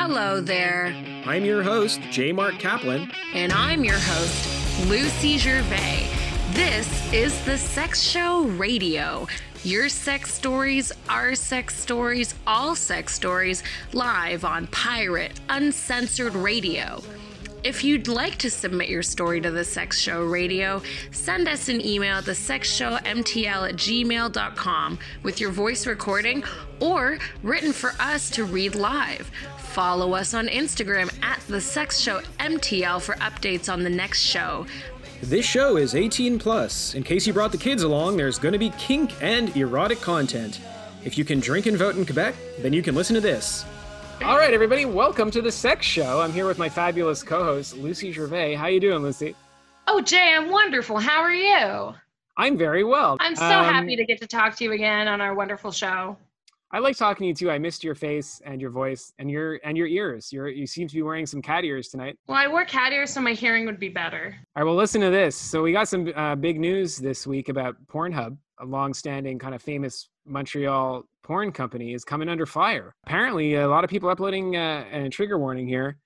Hello there. I'm your host, J. Mark Kaplan. And I'm your host, Lucy Gervais. This is the Sex Show Radio. Your sex stories, our sex stories, all sex stories, live on Pirate Uncensored Radio. If you'd like to submit your story to the Sex Show Radio, send us an email at thesexshowmtl at gmail.com with your voice recording or written for us to read live. Follow us on Instagram at the Sex Show MTL for updates on the next show. This show is 18 plus. In case you brought the kids along, there's going to be kink and erotic content. If you can drink and vote in Quebec, then you can listen to this. All right, everybody, welcome to the Sex Show. I'm here with my fabulous co-host Lucy Gervais. How you doing, Lucy? Oh, Jay, I'm wonderful. How are you? I'm very well. I'm so um, happy to get to talk to you again on our wonderful show. I like talking to you too. I missed your face and your voice and your and your ears. You're you seem to be wearing some cat ears tonight. Well, I wore cat ears so my hearing would be better. All right, well, listen to this. So we got some uh, big news this week about Pornhub, a long-standing kind of famous Montreal porn company is coming under fire. Apparently, a lot of people uploading, uh, and trigger warning here,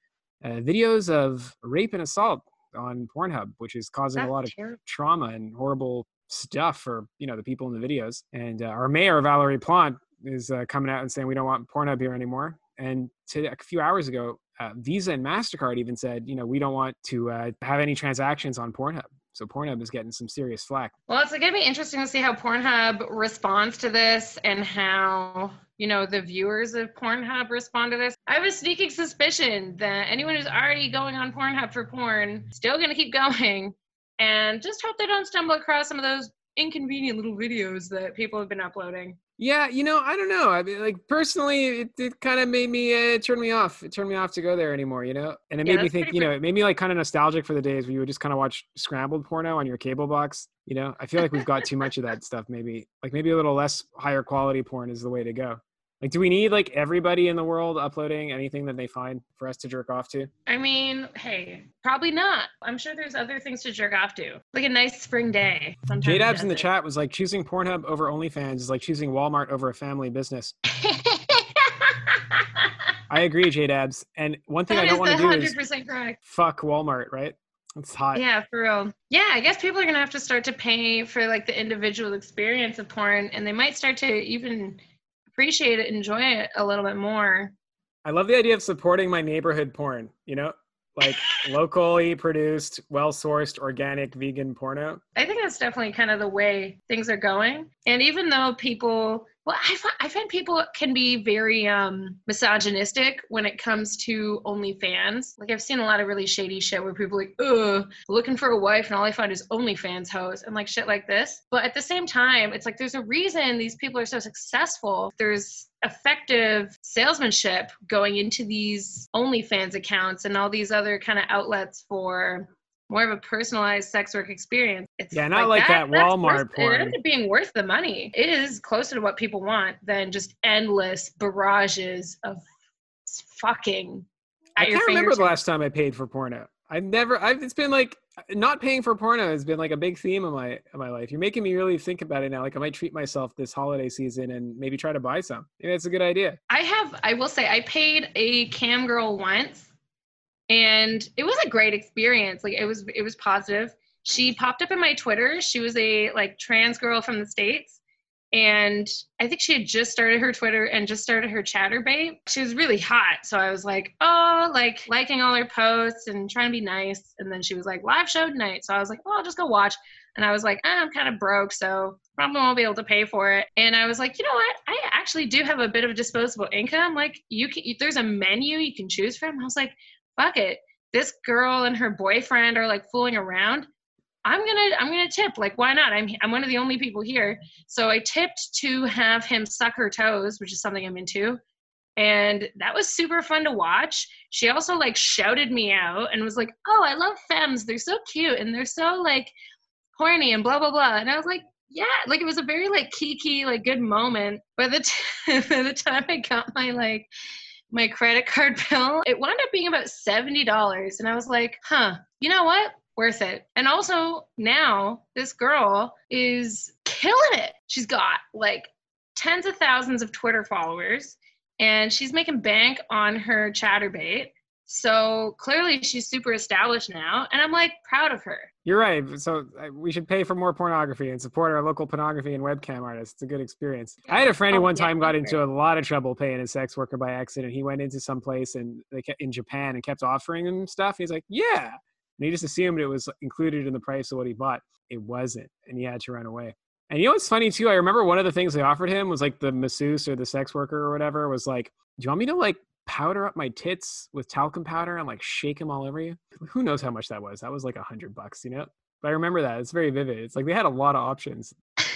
uh, videos of rape and assault on Pornhub, which is causing That's a lot of terrible. trauma and horrible stuff for you know the people in the videos. And uh, our mayor Valerie Plante is uh, coming out and saying we don't want Pornhub here anymore. And a few hours ago, uh, Visa and Mastercard even said, you know, we don't want to uh, have any transactions on Pornhub. So Pornhub is getting some serious flack. Well, it's going to be interesting to see how Pornhub responds to this and how, you know, the viewers of Pornhub respond to this. I have a sneaking suspicion that anyone who's already going on Pornhub for porn still going to keep going and just hope they don't stumble across some of those inconvenient little videos that people have been uploading. Yeah, you know, I don't know. I mean, like personally, it, it kind of made me uh, turn me off. It turned me off to go there anymore. You know, and it yeah, made me think. You know, it made me like kind of nostalgic for the days where you would just kind of watch scrambled porno on your cable box. You know, I feel like we've got too much of that stuff. Maybe like maybe a little less higher quality porn is the way to go. Like, do we need like everybody in the world uploading anything that they find for us to jerk off to? I mean, hey, probably not. I'm sure there's other things to jerk off to, like a nice spring day. J Dabs in the chat was like choosing Pornhub over OnlyFans is like choosing Walmart over a family business. I agree, J Dabs. And one thing that I don't want to do is correct. fuck Walmart, right? It's hot. Yeah, for real. Yeah, I guess people are gonna have to start to pay for like the individual experience of porn, and they might start to even appreciate it, enjoy it a little bit more. I love the idea of supporting my neighborhood porn, you know, like locally produced, well sourced, organic, vegan porno. I think that's definitely kind of the way things are going. And even though people well, I find, I find people can be very um, misogynistic when it comes to OnlyFans. Like I've seen a lot of really shady shit where people like, ugh, looking for a wife and all I find is OnlyFans hoes and like shit like this. But at the same time, it's like there's a reason these people are so successful. There's effective salesmanship going into these OnlyFans accounts and all these other kind of outlets for more of a personalized sex work experience. It's yeah, not like, like that, that, Walmart worth, porn. It ends up being worth the money. It is closer to what people want than just endless barrages of fucking. I can't remember the last time I paid for porno. I've never. I've. It's been like not paying for porno has been like a big theme of my of my life. You're making me really think about it now. Like I might treat myself this holiday season and maybe try to buy some. Maybe that's a good idea. I have. I will say I paid a cam girl once and it was a great experience like it was it was positive she popped up in my twitter she was a like trans girl from the states and i think she had just started her twitter and just started her Chaturbate she was really hot. So i was like oh like liking all her posts and trying to be nice. And then she was like live show tonight. So i was like oh i'll just go watch. And i was like ah, i'm kind of broke so probably won't be able to pay for it. And i was like you know what? I actually do have a bit of disposable income. Like you can there's a menu you can choose from. I was like fuck it. This girl and her boyfriend are like fooling around. I'm gonna I'm gonna tip. Like, why not? I'm I'm one of the only people here. So I tipped to have him suck her toes, which is something I'm into. And that was super fun to watch. She also like shouted me out and was like, Oh, I love femmes. They're so cute and they're so like horny and blah blah blah. And I was like, yeah, like it was a very like kiki, like good moment. By the t- by the time I got my like my credit card bill. It wound up being about $70. And I was like, huh, you know what? Worth it. And also now this girl is killing it. She's got like tens of thousands of Twitter followers and she's making bank on her Chaturbate. So clearly she's super established now, and I'm like proud of her. You're right. So we should pay for more pornography and support our local pornography and webcam artists. It's a good experience. I had a friend who Oh, one time got into a lot of trouble paying a sex worker by accident. He went into some place and they kept, in Japan and kept offering him stuff. He's like, "Yeah," and he just assumed it was included in the price of what he bought. It wasn't, and he had to run away. And you know what's funny too? I remember one of the things they offered him was like the masseuse or the sex worker or whatever was like, "Do you want me to like powder up my tits with talcum powder and like shake them all over you?" Who knows how much that was? That was like a hundred bucks, you know. But I remember that. It's very vivid. It's like they had a lot of options.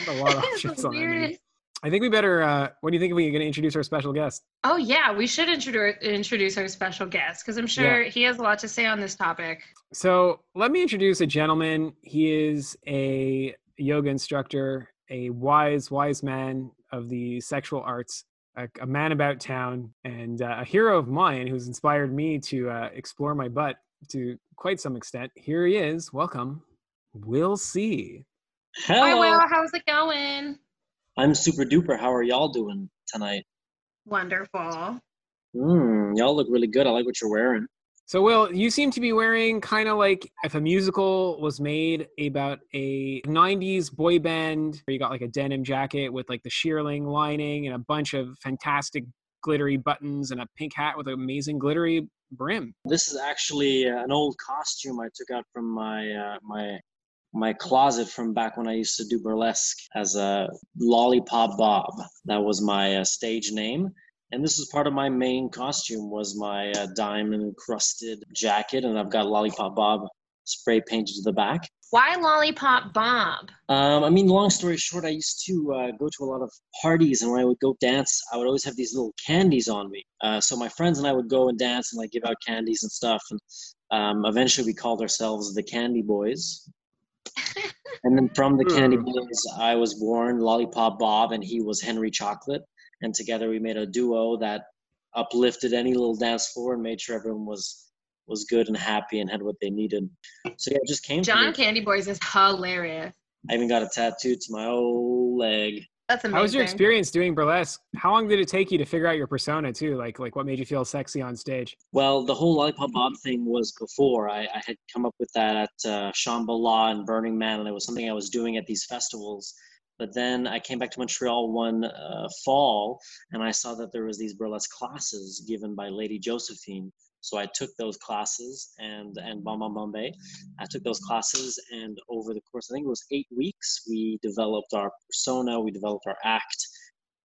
A lot of options on that. Menu. weirdest- I think we better. Uh, what do you think we're going to introduce our special guest? Oh yeah, we should introduce introduce our special guest because I'm sure he has a lot to say on this topic. So let me introduce a gentleman. He is a yoga instructor, a wise, wise man of the sexual arts, a, a man about town, and uh, a hero of mine who's inspired me to uh, explore my butt to quite some extent. Here he is. Welcome, Will C. Hi, Will. How's it going? I'm super duper. How are y'all doing tonight? Wonderful. Mm, y'all look really good. I like what you're wearing. So, Will, you seem to be wearing kind of like if a musical was made about a 90s boy band where you got like a denim jacket with like the shearling lining and a bunch of fantastic glittery buttons and a pink hat with an amazing glittery brim. This is actually uh, an old costume I took out from my uh, my my closet from back when I used to do burlesque as a lollipop Bob. That was my uh, stage name. And this is part of my main costume was my uh, diamond encrusted jacket, and I've got lollipop Bob spray painted to the back. Why Lollipop Bob? Um, I mean, long story short, I used to uh, go to a lot of parties, and when I would go dance, I would always have these little candies on me. Uh, so my friends and I would go and dance and like give out candies and stuff. And um, eventually, we called ourselves the Candy Boys. And then from the Candy Hmm. Boys, I was born Lollipop Bob, and he was Henry Chocolate. And together, we made a duo that uplifted any little dance floor and made sure everyone was was good and happy and had what they needed. So yeah, it just came. John. Candy Boys is hilarious. I even got a tattoo to my old leg. That's amazing. How was your experience doing burlesque? How long did it take you to figure out your persona too? Like like what made you feel sexy on stage? Well, the whole Lollipop Bob thing was before. I, I had come up with that at uh, Shambhala and Burning Man, and it was something I was doing at these festivals. But then I came back to Montreal one uh, fall, and I saw that there was these burlesque classes given by Lady Josephine. So I took those classes and and Bamba Bombay. I took those classes, and over the course, I think it was eight weeks, we developed our persona, we developed our act,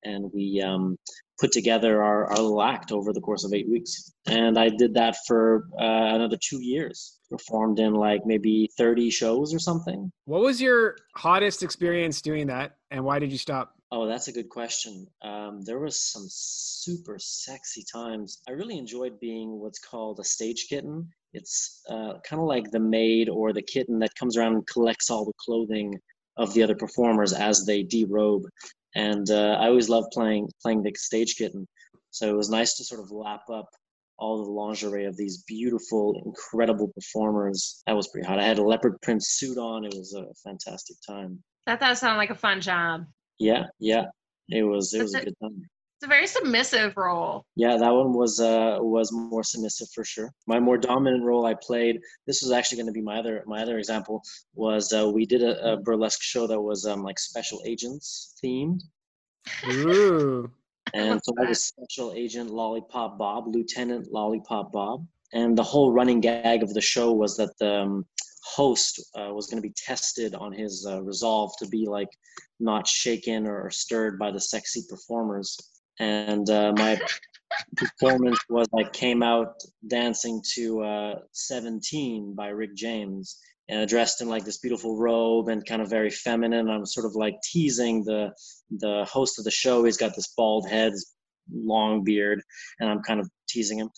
and we um, put together our, our little act over the course of eight weeks. And I did that for uh, another two years. Performed in like maybe 30 shows or something. What was your hottest experience doing that and why did you stop? Oh, that's a good question. Um, there was some super sexy times. I really enjoyed being what's called a stage kitten. It's uh, kind of like the maid or the kitten that comes around and collects all the clothing of the other performers as they derobe. And uh, I always loved playing playing the stage kitten. So it was nice to sort of lap up all the lingerie of these beautiful, incredible performers. That was pretty hot. I had a leopard print suit on. It was a fantastic time. That does sound like a fun job. Yeah, yeah. It was it was a the- good time. It's a very submissive role. Yeah, that one was uh was more submissive for sure. My more dominant role I played. This was actually going to be my other my other example was uh, we did a, a burlesque show that was um like special agents themed, Ooh. and so I was Special Agent Lollipop Bob, Lieutenant Lollipop Bob, and the whole running gag of the show was that the um, host uh, was going to be tested on his uh, resolve to be like not shaken or stirred by the sexy performers. And uh, my performance was I came out dancing to uh, 17 by Rick James and dressed in like this beautiful robe and kind of very feminine. I'm sort of like teasing the the host of the show. He's got this bald head, this long beard, and I'm kind of teasing him.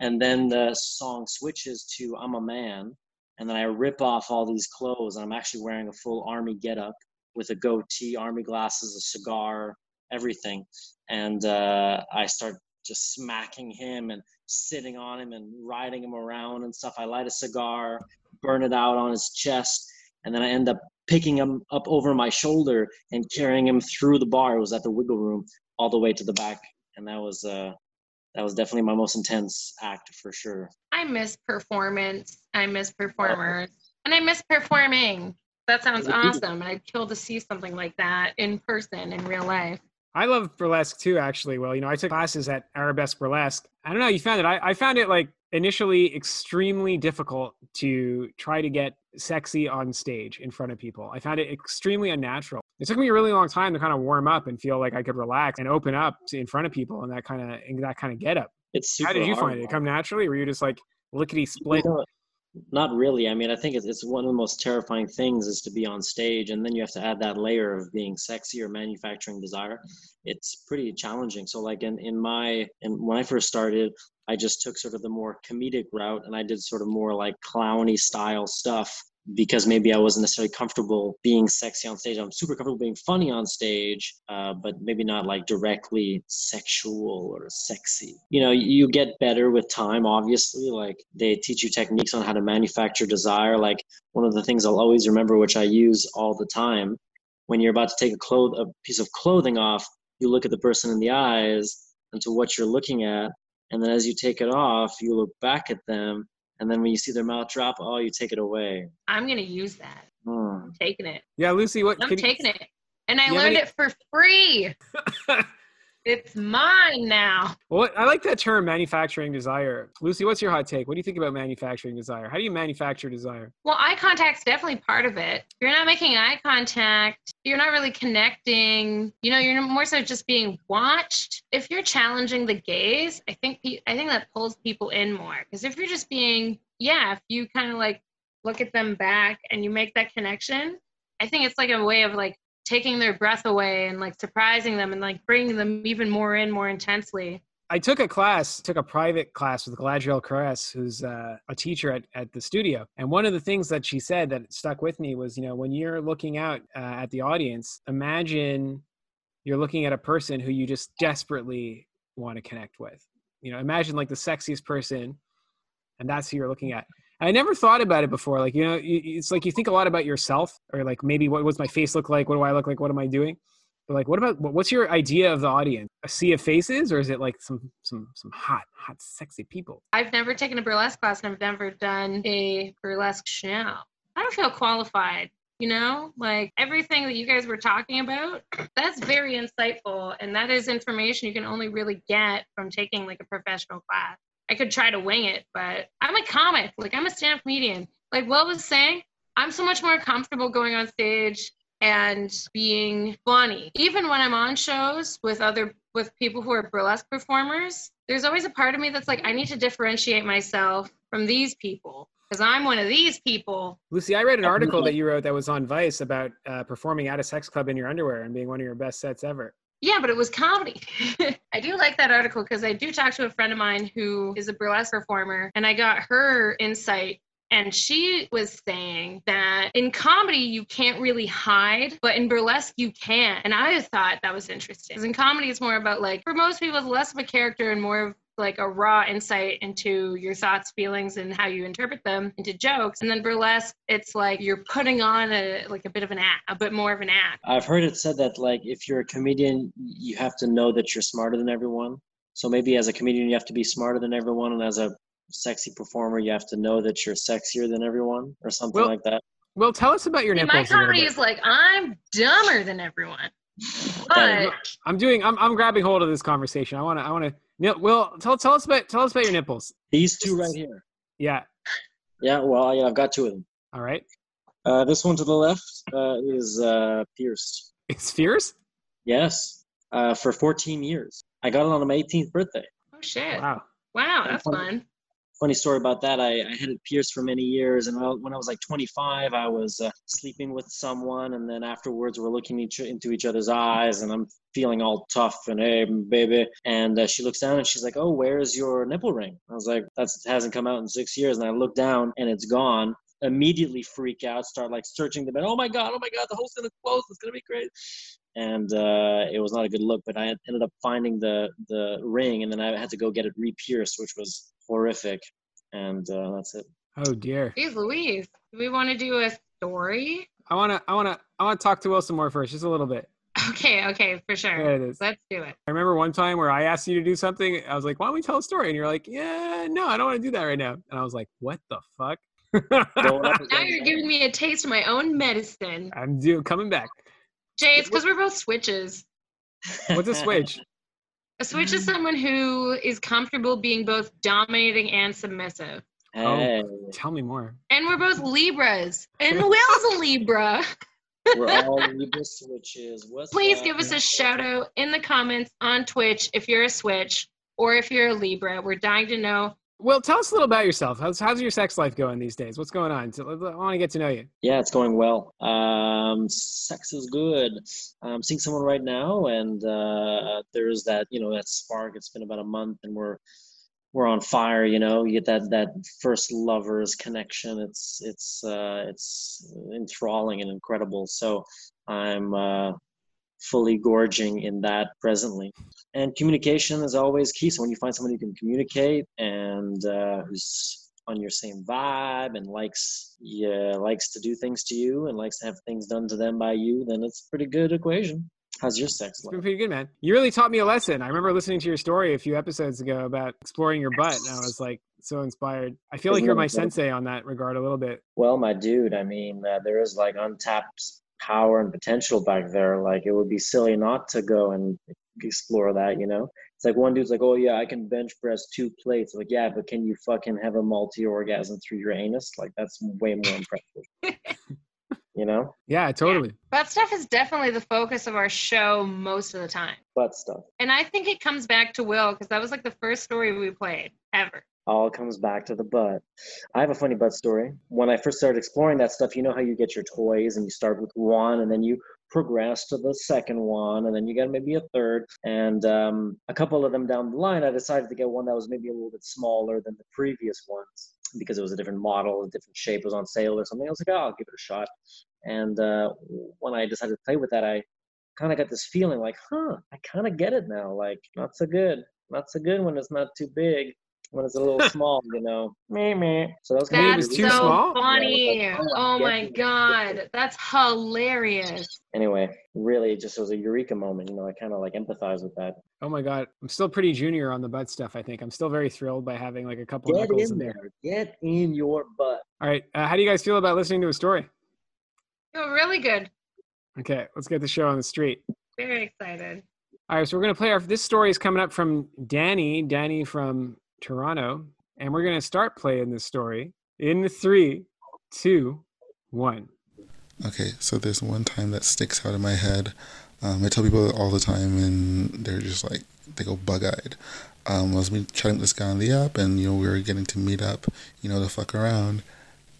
And then the song switches to I'm a man, and then I rip off all these clothes, and I'm actually wearing a full army getup with a goatee, army glasses, a cigar, everything. And uh, I start just smacking him and sitting on him and riding him around and stuff. I light a cigar, burn it out on his chest, and then I end up picking him up over my shoulder and carrying him through the bar. It was at the Wiggle Room all the way to the back, and that was uh, that was definitely my most intense act for sure. I miss performance. I miss performers. And I miss performing. That sounds awesome. And I'd kill to see something like that in person in real life. I love burlesque too, actually. Well, you know, I took classes at Arabesque Burlesque. I don't know, you found it. I, I found it like initially extremely difficult to try to get sexy on stage in front of people. I found it extremely unnatural. It took me a really long time to kind of warm up and feel like I could relax and open up to, in front of people and that kind of in that kind of get up. It's How did you find it? It come naturally? Or were you just like lickety split? You know, not really. I mean, I think it's, it's one of the most terrifying things is to be on stage, and then you have to add that layer of being sexy or manufacturing desire. It's pretty challenging. So, like in in my and when I first started, I just took sort of the more comedic route, and I did sort of more like clowny style stuff because maybe I wasn't necessarily comfortable being sexy on stage. I'm super comfortable being funny on stage, uh, but maybe not like directly sexual or sexy. You know, you get better with time, obviously. Like they teach you techniques on how to manufacture desire. Like one of the things I'll always remember, which I use all the time, when you're about to take a, cloth- a piece of clothing off, you look at the person in the eyes and to what you're looking at. And then as you take it off, you look back at them and then when you see their mouth drop, oh, you take it away. I'm gonna use that. Hmm. I'm taking it. Yeah, Lucy, what I'm can you- taking it. And I learned any- it for free. It's mine now. Well, I like that term, manufacturing desire. Lucy, what's your hot take? What do you think about manufacturing desire? How do you manufacture desire? Well, eye contact's definitely part of it. If you're not making eye contact, you're not really connecting. You know, you're more so just being watched. If you're challenging the gaze, I think I think that pulls people in more. Because if you're just being, yeah, if you kind of like look at them back and you make that connection, I think it's like a way of like taking their breath away and like surprising them and like bringing them even more in more intensely. I took a class, took a private class with Galadriel Caress, who's uh, a teacher at, at the studio. And one of the things that she said that stuck with me was, you know, when you're looking out uh, at the audience, imagine you're looking at a person who you just desperately want to connect with. You know, imagine like the sexiest person, and that's who you're looking at. I never thought about it before. Like, you know, it's like you think a lot about yourself, or like maybe what what's my face look like? What do I look like? What am I doing? But like, what about what's your idea of the audience? A sea of faces, or is it like some some some hot, hot, sexy people? I've never taken a burlesque class and I've never done a burlesque show. I don't feel qualified, you know? Like everything that you guys were talking about, that's very insightful. And that is information you can only really get from taking like a professional class. I could try to wing it, but I'm a comic. Like I'm a stand up comedian. Like Will was saying, I'm so much more comfortable going on stage and being funny. Even when I'm on shows with other with people who are burlesque performers, there's always a part of me that's like, I need to differentiate myself from these people because I'm one of these people. Lucy, I read an article that you wrote that was on Vice about uh, performing at a sex club in your underwear and being one of your best sets ever. Yeah, but it was comedy. I do like that article because I do talk to a friend of mine who is a burlesque performer, and I got her insight. And she was saying that in comedy, you can't really hide, but in burlesque, you can. And I thought that was interesting. Because in comedy, it's more about like, for most people, it's less of a character and more of like a raw insight into your thoughts, feelings, and how you interpret them into jokes. And then burlesque, it's like you're putting on a like a bit of an act, a bit more of an act. I've heard it said that like if you're a comedian, you have to know that you're smarter than everyone. So maybe as a comedian, you have to be smarter than everyone, and as a sexy performer, you have to know that you're sexier than everyone, or something Well, like that. Well, tell us about your See, nipples. my comedy is like I'm dumber than everyone. But I'm doing. I'm, I'm grabbing hold of this conversation. I want to. I want to. Will tell tell us about tell us about your nipples. These two right here. Yeah. Yeah, well, yeah, I've got two of them. All right. Uh, this one to the left uh, is uh, pierced. It's fierce. Yes, uh, for 14 years. I got it on my 18th birthday. oh shit! Wow. Wow, that's fun. Funny story about that. I, I had it pierced for many years, and when I- was like 25, I was uh, sleeping with someone, and then afterwards we're looking each, into each other's eyes, and I'm feeling all tough and hey, baby. And uh, she looks down and she's like, "Oh, where's your nipple ring?" I was like, "That hasn't come out in six years," and I look down and it's gone. Immediately freak out, start like searching the bed. Oh my god! Oh my god! The hole's gonna close. It's gonna be great. And uh, it was not a good look, but I ended up finding the the ring, and then I had to go get it re-pierced, which was horrific. And uh, that's it. Oh dear. Jeez Louise, do we want to do a story? I want to. I want to. I want to talk to Wilson more first, just a little bit. Okay, okay, for sure. There it is. Let's do it. I remember one time where I asked you to do something. I was like, "Why don't we tell a story?" And you're like, "Yeah, no, I don't want to do that right now." And I was like, "What the fuck?" Now you're giving me a taste of my own medicine. I'm do coming back. Jay, it's because we're both switches. What's a switch? A switch is someone who is comfortable being both dominating and submissive. Oh, hey, Tell me more. And we're both Libras. And Will's a Libra. we're all Libra switches. What's Please up? give us a shout out in the comments on Twitch if you're a switch or if you're a Libra. We're dying to know. Well, tell us a little about yourself. How's how's your sex life going these days? What's going on? I want to get to know you. Yeah, it's going well. Um, sex is good. I'm seeing someone right now, and uh, there's that you know that spark. It's been about a month, and we're we're on fire. You know, you get that that first lovers connection. It's it's uh, it's enthralling and incredible. So I'm uh, fully gorging in that presently. And communication is always key. So when you find someone you can communicate and uh, who's on your same vibe and likes yeah likes to do things to you and likes to have things done to them by you, then it's a pretty good equation. How's your sex It's been life? pretty good, man. You really taught me a lesson. I remember listening to your story a few episodes ago about exploring your butt, and I was like so inspired. I feel like Isn't you're my sensei on that regard a little bit. Well, my dude, I mean, uh, there is like untapped power and potential back there. Like it would be silly not to go and explore that, you know? It's like one dude's like, "Oh yeah, I can bench press two plates." Like, yeah, but can you fucking have a multi-orgasm through your anus? Like that's way more impressive. you know? Yeah, totally. Butt stuff is definitely the focus of our show most of the time. Butt stuff. And I think it comes back to Will because that was like the first story we played ever. All comes back to the butt. I have a funny butt story. When I first started exploring that stuff, you know how you get your toys and you start with one and then you progress to the second one and then you get maybe a third. And um, a couple of them down the line, I decided to get one that was maybe a little bit smaller than the previous ones because it was a different model, a different shape was on sale or something. I was like, oh, I'll give it a shot. And uh, when I decided to play with that, I kind of got this feeling like, huh, I kind of get it now. Like, not so good. Not so good when it's not too big when it's a little small, you know. Me, me. So that was kind Maybe it of That's too so small? funny. Yeah, like, Oh yeah, my god, that's hilarious. anyway. Really, it just was a eureka moment. You know, I kind of like empathize with that. Oh my god, I'm still pretty junior on the butt stuff. I think I'm still very thrilled by having like a couple of Get knuckles in in there. there. Get in your butt. All right, uh, how do you guys feel about listening to a story? Oh, really good. Okay, let's get the show on the street. Very excited. All right, so we're gonna play our. This story is coming up from Danny, Danny from Toronto, and we're gonna start playing this story in three, two, one. Okay, so there's one time that sticks out in my head. Um, I tell people all the time, and they're just like they go bug-eyed. Um, I was me chatting with this guy on the app, and you know we were getting to meet up, you know, to fuck around.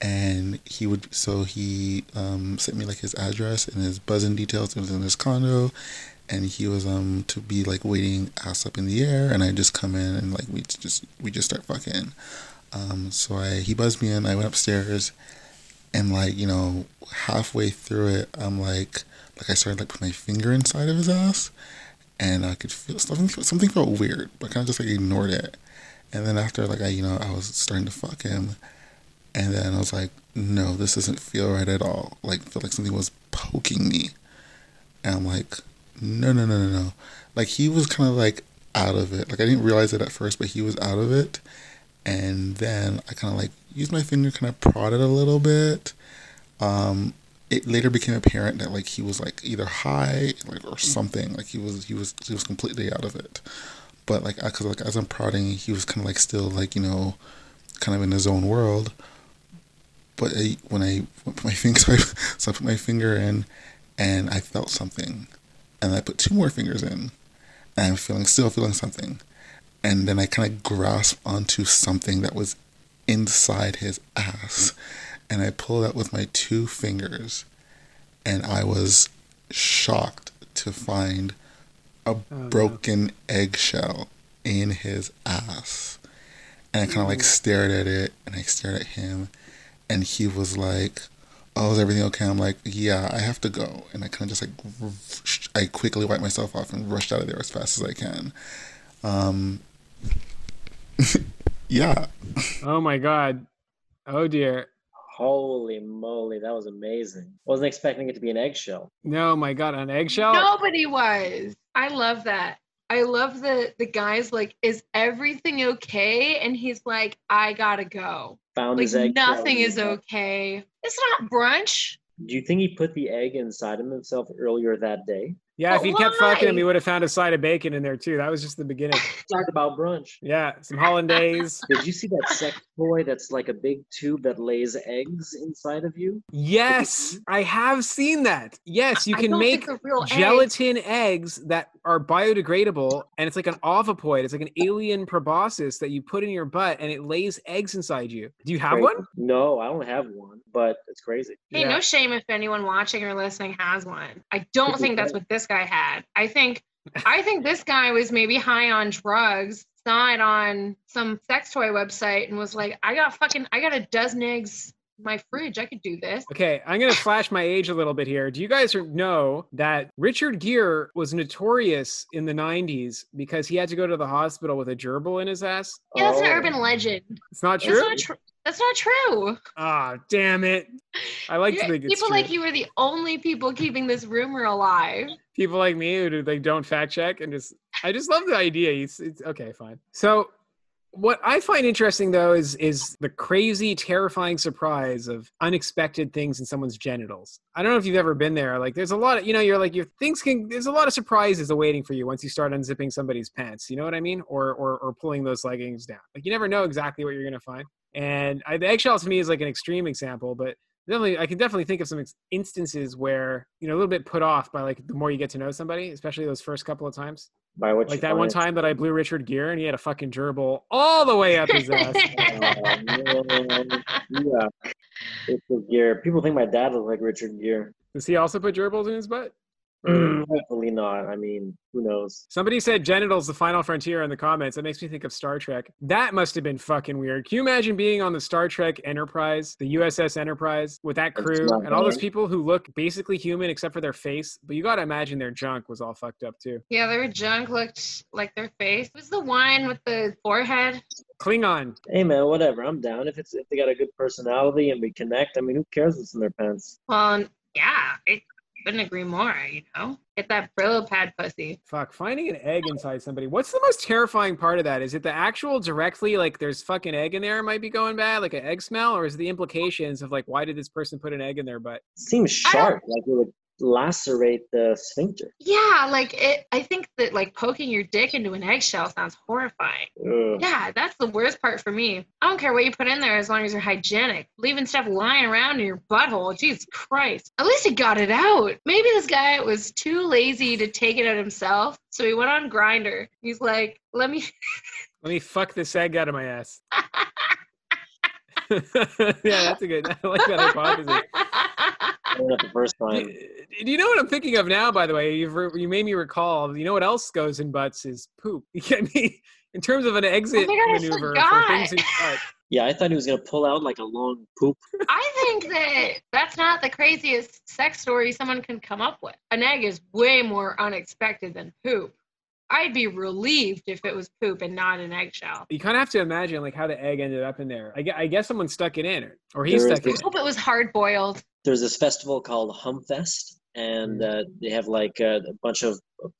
And he would, so he um, sent me like his address and his buzzing details. It was in his condo, and he was um to be like waiting ass up in the air, and I just come in and like we just we just start fucking. Um, so I he buzzed me in. I went upstairs, and like you know halfway through it i'm like like i started like put my finger inside of his ass and i could feel something something felt weird but I kind of just like ignored it and then after like i you know i was starting to fuck him and then i was like no this doesn't feel right at all like feel like something was poking me and i'm like no no no no no like he was kind of like out of it like i didn't realize it at first but he was out of it and then I kind of like used my finger, kind of prodded a little bit. Um, it later became apparent that like he was like either high like or something. Like he was he was he was completely out of it. But like because like as I'm prodding, he was kind of like still like you know, kind of in his own world. But I, when I put my finger, so I, so I put my finger in, and I felt something, and I put two more fingers in, and I'm feeling still feeling something and then I kind of grasp onto something that was inside his ass, and I pulled out with my two fingers, and I was shocked to find a oh, no. broken eggshell in his ass, and I kind of like stared at it, and I stared at him, and he was like. Oh, is everything okay? I'm like, yeah, I have to go. And I kind of just like, I quickly wiped myself off and rushed out of there as fast as I can. Um, yeah. Oh my god. Oh dear. Holy moly, that was amazing. Wasn't expecting it to be an eggshell. No, my God, an eggshell. Nobody was. I love that. I love the the guy's like, is everything okay? And he's like, I gotta go. Found Like his egg. nothing is okay. It's not brunch. Do you think he put the egg inside of himself earlier that day? Yeah, if But he kept fucking him, he would have found a side of bacon in there too. That was just the beginning. Talk about brunch. Yeah, some hollandaise. Did you see that sex toy that's like a big tube that lays eggs inside of you? Yes, I have seen that. Yes, you can make think they're real eggs. gelatin eggs that are biodegradable, and it's like an ovipoid. It's like an alien proboscis that you put in your butt, and it lays eggs inside you. Do you have Crazy. one? No, I don't have one, but it's crazy. Hey, Yeah. no shame if anyone watching or listening has one. I don't think that's what this guy had. I think I think this guy was maybe high on drugs, it on some sex toy website and was like, I got fucking I got a dozen eggs my fridge. I could do this. Okay, I'm gonna flash my age a little bit here. Do you guys know that Richard Gere was notorious in the '90s because he had to go to the hospital with a gerbil in his ass? Yeah, that's an Oh. urban legend. It's not true. not true. That's not true. Ah, damn it! I like to You're- think it's people true. like you are the only people keeping this rumor alive. people like me who do, like don't fact check and just I just love the idea. It's, it's okay, fine. So what I find interesting though is is the crazy, terrifying surprise of unexpected things in someone's genitals. I don't know if you've ever been there. Like there's a lot of you know, you're like your things can there's a lot of surprises awaiting for you once you start unzipping somebody's pants. You know what I mean? Or or or pulling those leggings down. Like you never know exactly what you're gonna find. And I, the eggshell to me is like an extreme example, but definitely i can definitely think of some instances where you know a little bit put off by like the more you get to know somebody especially those first couple of times. By what like that one time that i blew Richard Gere and he had a fucking gerbil all the way up his ass. Oh, yeah. Richard Gere. People think my dad looks like Richard Gere does he also put gerbils in his butt Mm, hopefully not. I mean, who knows? somebody said genitals the final frontier in the comments that makes me think of star trek that must have been fucking weird can you imagine being on the star trek enterprise the uss enterprise with that crew not and all those people who look basically human except for their face but you gotta imagine their junk was all fucked up too Yeah, their junk looked like their face. Who's the one with the forehead? klingon Hey man, whatever. I'm down. If it's if they got a good personality and we connect, I mean, who cares what's in their pants? Well, yeah, I couldn't agree more. You know, get that Brillo pad pussy. Fuck, finding an egg inside somebody. What's the most terrifying part of that? Is it the actual directly, like there's fucking egg in there might be going bad, like an egg smell, or is it the implications of like why did this person put an egg in their butt? Seems sharp, like it would lacerate the sphincter. Yeah, like it. I think that like poking your dick into an eggshell sounds horrifying. Ugh. Yeah, that's the worst part for me. I don't care what you put in there as long as you're hygienic. Leaving stuff lying around in your butthole, Jesus Christ. At least he got it out. Maybe this guy was too lazy to take it out himself, so he went on Grindr. He's like, "Let me." Let me fuck this egg out of my ass. yeah, that's a good. I like that hypothesis. Not the first Do, time. do you know what I'm thinking of now? By the way, you've re- you made me recall. You know what else goes in butts is poop. I mean, in terms of an exit Oh God, maneuver for forgot. things in butt. Yeah, I thought he was gonna pull out like a long poop. I think that that's not the craziest sex story someone can come up with. An egg is way more unexpected than poop. I'd be relieved if it was poop and not an eggshell. You kind of have to imagine like how the egg ended up in there. I, gue- I guess someone stuck it in, or, or he There is stuck it I hope it was hard boiled. There's this festival called Humfest, and Mm. uh, they have like a, a bunch of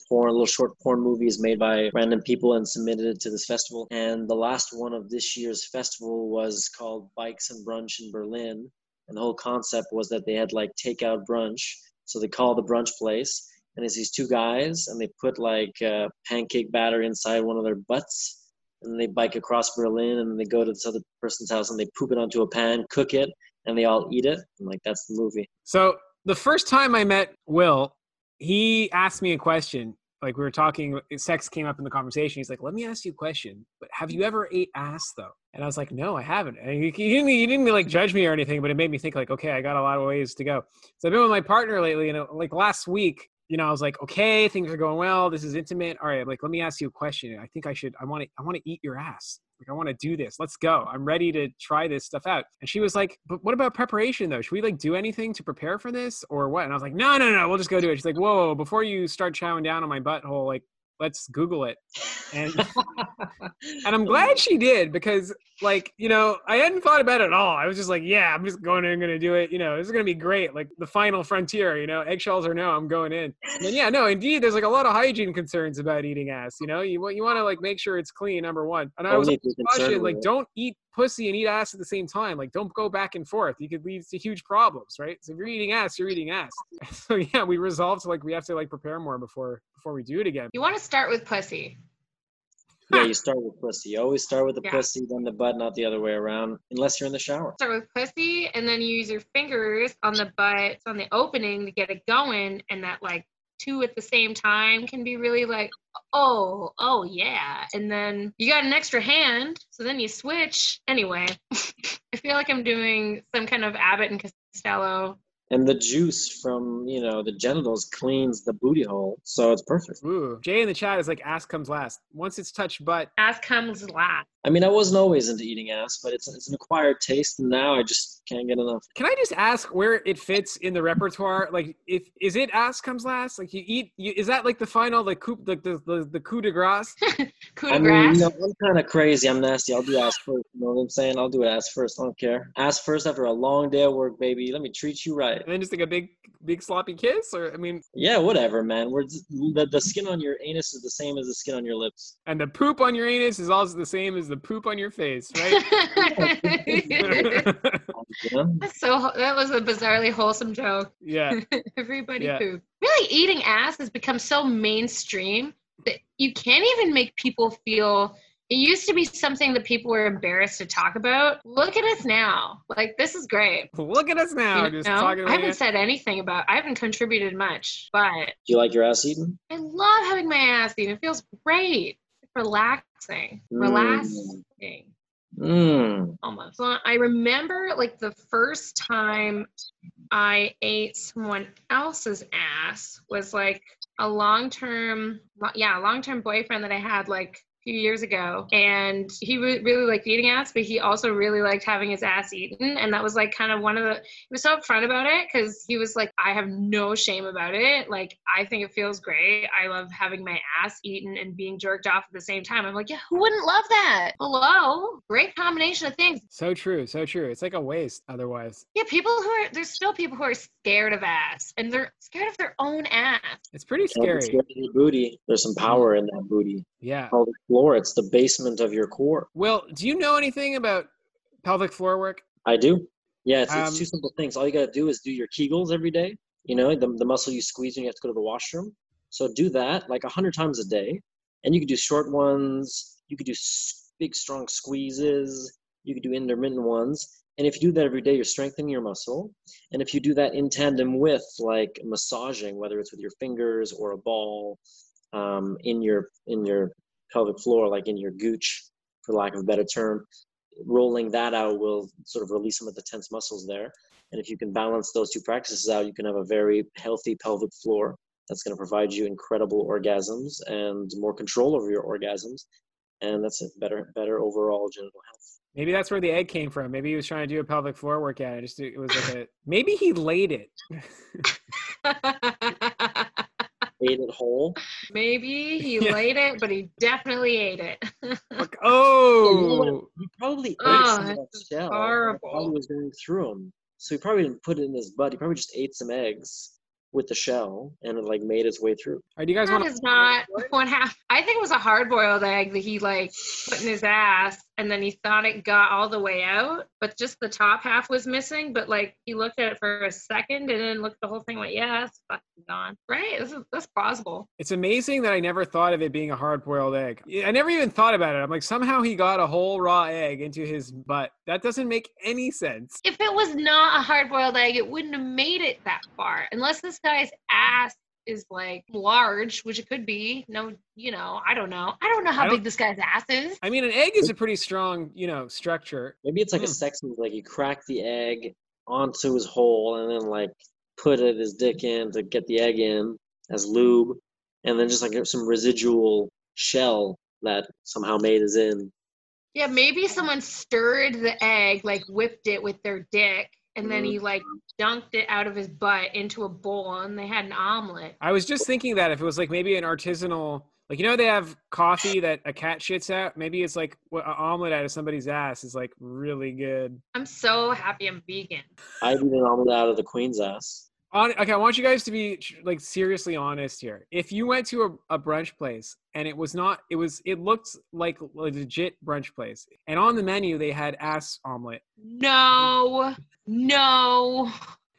porn, little short porn movies made by random people and submitted it to this festival. And the last one of this year's festival was called Bikes and Brunch in Berlin, and the whole concept was that they had like takeout brunch. So they call the brunch place, and it's these two guys, and they put like uh, pancake batter inside one of their butts. And they bike across Berlin, and they go to this other person's house, and they poop it onto a pan, cook it, and they all eat it. Like that's the movie. So the first time I met Will, he asked me a question. Like we were talking, sex came up in the conversation. He's like, "Let me ask you a question. But have you ever ate ass though?" And I was like, "No, I haven't." And he, he didn't. He didn't like judge me or anything, but it made me think like, "Okay, I got a lot of ways to go." So I've been with my partner lately, and uh, like last week, you know, I was like, "Okay, things are going well. This is intimate. All right, like let me ask you a question. I think I should. I want to. I want to eat your ass." Like I want to do this. Let's go. I'm ready to try this stuff out. And she was like, "But what about preparation though? Should we like do anything to prepare for this or what?" And I was like, "No, no, no. We'll just go do it." She's like, "Whoa, whoa, before you start chowing down on my butthole, like let's Google it. And and I'm glad she did because like, you know, I hadn't thought about it at all. I was just like, yeah, I'm just going in gonna do it. You know, this is gonna be great. Like the final frontier, you know, eggshells or no, I'm going in. And yeah, no, indeed, there's like a lot of hygiene concerns about eating ass. You know, you want you want to like make sure it's clean, number one. And I was like, oh, like don't eat pussy and eat ass at the same time. Like don't go back and forth. You could lead to huge problems, right? So if you're eating ass, you're eating ass. So yeah, we resolved to like we have to like prepare more before before we do it again. You want to start with pussy. Yeah, you start with pussy. You always start with the Yeah. pussy, then the butt, not the other way around, unless you're in the shower. Start with pussy, and then you use your fingers on the butt, on the opening to get it going, and that like two at the same time can be really like, oh, oh yeah. And then you got an extra hand, so then you switch. Anyway, I feel like I'm doing some kind of Abbott and Costello. And the juice from, you know, the genitals cleans the booty hole, so it's perfect. Ooh, Jay in the chat is like ass comes last. Once it's touched butt, Ass comes last. I mean, I wasn't always into eating ass, but it's, it's an acquired taste, and now I just can't get enough. Can I just ask where it fits in the repertoire? Like, if is it ass comes last? Like, you eat, you, is that like the final, like coup, the the the, the coup de grace? Coup I mean, grace. you know, I'm kind of crazy. I'm nasty. I'll do ass first. You know what I'm saying? I'll do ass first. I don't care. Ass first after a long day of work, baby. Let me treat you right. And then just like a big, big sloppy kiss, or I mean, Yeah, whatever, man. We're just, the, the skin on your anus is the same as the skin on your lips. and the poop on your anus is also the same as the poop on your face, right? That's so that was a bizarrely wholesome joke. yeah. Everybody Yeah. poop. Really, eating ass has become so mainstream that you can't even make people feel. It used to be something that people were embarrassed to talk about. Look at us now. Like this is great. Look at us now, You just know? talking I haven't said anything about. I haven't contributed much, but Do you like your ass eaten? I love having my ass eaten. It feels great. Relaxing. Mm. Relaxing Mmm. almost. So I remember like the first time I ate someone else's ass was like a long term, yeah, long term boyfriend that I had like few years ago. And he re- really liked eating ass, but he also really liked having his ass eaten. And that was like kind of one of the, he was so upfront about it because he was like, I have no shame about it. Like, I think it feels great. I love having my ass eaten and being jerked off at the same time. I'm like, yeah, who wouldn't love that? Hello? Great combination of things. So true, so true. It's like a waste otherwise. Yeah, people who are there's still people who are scared of ass and they're scared of their own ass. It's pretty Scary. scary. Your booty. There's some power mm-hmm. in that booty. Yeah. Pelvic floor. It's the basement of your core. Will, do you know anything about pelvic floor work? I do. Yeah, it's, it's Um, two simple things. All you gotta do is do your Kegels every day. You know, the, the muscle you squeeze when you have to go to the washroom. So do that like a hundred times a day, and you could do short ones. You could do big, strong squeezes. You could do intermittent ones. And if you do that every day, you're strengthening your muscle. And if you do that in tandem with like massaging, whether it's with your fingers or a ball um, in your in your pelvic floor, like in your gooch, for lack of a better term, rolling that out will sort of release some of the tense muscles there. And if you can balance those two practices out, you can have a very healthy pelvic floor that's going to provide you incredible orgasms and more control over your orgasms. And that's it, better, better overall genital health. Maybe that's where the egg came from. Maybe he was trying to do a pelvic floor workout. It just it was like a maybe he laid it. Ate it whole. Maybe he Yeah. laid it, but he definitely ate it. Like, Yeah, oh! you know what? oh, He probably ate Oh, some of that shell. horrible. While he was going through them. So he probably didn't put it in his butt. He probably just ate some eggs with the shell and it like made its way through. All right, do you guys that want is not what happened. I think it was a hard boiled egg that he like put in his ass and then he thought it got all the way out, but just the top half was missing. But like he looked at it for a second and then looked at the whole thing went, Yeah, it's fucking gone. Right? This is that's plausible. It's amazing that I never thought of it being a hard boiled egg. Yeah, I never even thought about it. I'm like, somehow he got a whole raw egg into his butt. That doesn't make any sense. If it was not a hard boiled egg, it wouldn't have made it that far. Unless this guy's ass is like large, which it could be. No, you know, I don't know. I don't know how don't- big this guy's ass is. I mean, an egg is a pretty strong, you know, structure. Maybe it's like a Hmm. sex move, like you crack the egg onto his hole and then like put it his dick in to get the egg in as lube, and then just like some residual shell that somehow made his in. Yeah, maybe someone stirred the egg, like whipped it with their dick, and then mm-hmm. he like dunked it out of his butt into a bowl and they had an omelet. I was just thinking that if it was like maybe an artisanal Like you know they have coffee that a cat shits out. Maybe it's like what an omelet out of somebody's ass is like really good. I'm so happy I'm vegan. I'd eat an omelet out of the queen's ass. On, okay, I want you guys to be like seriously honest here. If you went to a, a brunch place and it was not, it was, it looked like a legit brunch place, and on the menu they had ass omelet. No, no.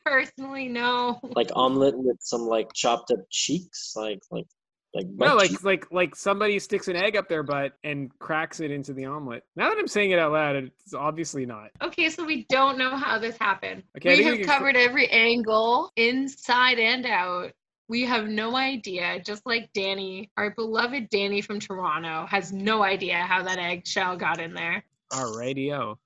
Personally, no. Like omelet with some like chopped up cheeks, like like like No, like cheeks. like like somebody sticks an egg up their butt and cracks it into the omelet. Now that I'm saying it out loud, it's obviously not. Okay, so we don't know how this happened. Okay, we have we can covered every angle, inside and out. We have no idea, just like Danny, our beloved Danny from Toronto, has no idea how that eggshell got in there. Alrighty-o.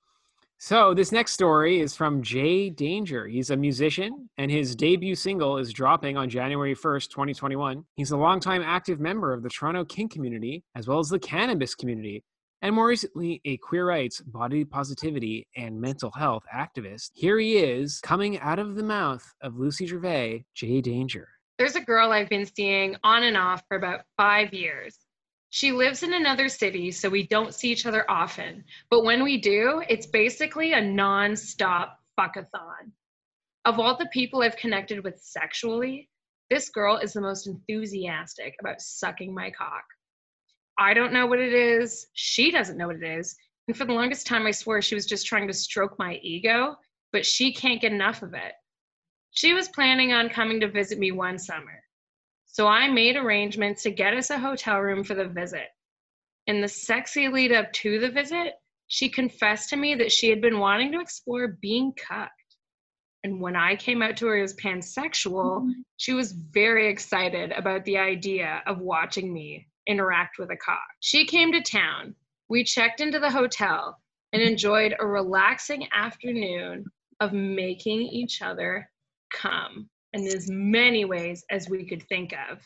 So this next story is from Jay Danger. He's a musician, and his debut single is dropping on January 1st, 2021. He's a longtime active member of the Toronto kink community, as well as the cannabis community, and more recently, a queer rights, body positivity, and mental health activist. Here he is, coming out of the mouth of Lucy Gervais, Jay Danger. There's a girl I've been seeing on and off for about five years. She lives in another city, so we don't see each other often. But when we do, it's basically a non stop fuckathon. Of all the people I've connected with sexually, this girl is the most enthusiastic about sucking my cock. I don't know what it is. She doesn't know what it is. And for the longest time, I swore she was just trying to stroke my ego, but she can't get enough of it. She was planning on coming to visit me one summer. So I made arrangements to get us a hotel room for the visit. In the sexy lead up to the visit, she confessed to me that she had been wanting to explore being cucked. And when I came out to her as pansexual, mm-hmm. she was very excited about the idea of watching me interact with a cock. She came to town. We checked into the hotel and mm-hmm. enjoyed a relaxing afternoon of making each other come in as many ways as we could think of.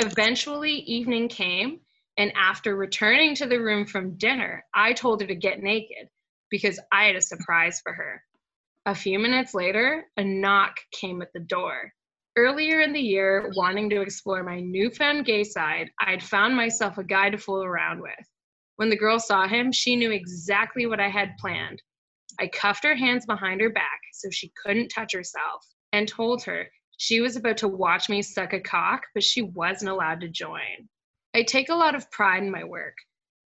Eventually, evening came, and after returning to the room from dinner, I told her to get naked because I had a surprise for her. A few minutes later, a knock came at the door. Earlier in the year, wanting to explore my newfound gay side, I had found myself a guy to fool around with. When the girl saw him, she knew exactly what I had planned. I cuffed her hands behind her back so she couldn't touch herself and told her she was about to watch me suck a cock, but she wasn't allowed to join. I take a lot of pride in my work,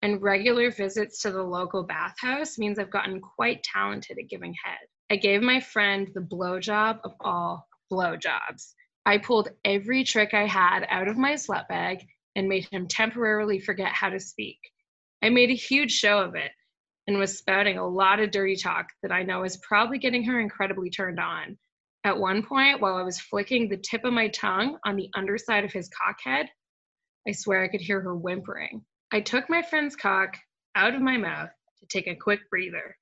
and regular visits to the local bathhouse means I've gotten quite talented at giving head. I gave my friend the blowjob of all blowjobs. I pulled every trick I had out of my slut bag and made him temporarily forget how to speak. I made a huge show of it and was spouting a lot of dirty talk that I know is probably getting her incredibly turned on. At one point, while I was flicking the tip of my tongue on the underside of his cockhead, I swear I could hear her whimpering. I took my friend's cock out of my mouth to take a quick breather.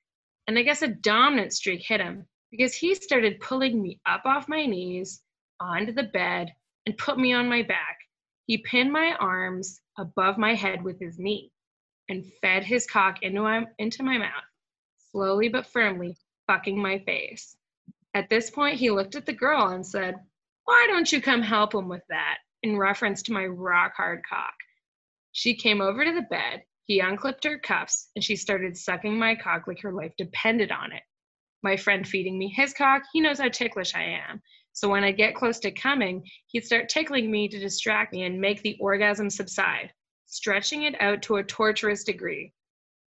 And I guess a dominant streak hit him because he started pulling me up off my knees onto the bed and put me on my back. He pinned my arms above my head with his knee and fed his cock into my, into my mouth, slowly but firmly fucking my face. At this point, he looked at the girl and said, Why don't you come help him with that? in reference to my rock hard cock. She came over to the bed, he unclipped her cuffs, and she started sucking my cock like her life depended on it. My friend feeding me his cock, he knows how ticklish I am. So when I get close to coming, he'd start tickling me to distract me and make the orgasm subside, stretching it out to a torturous degree.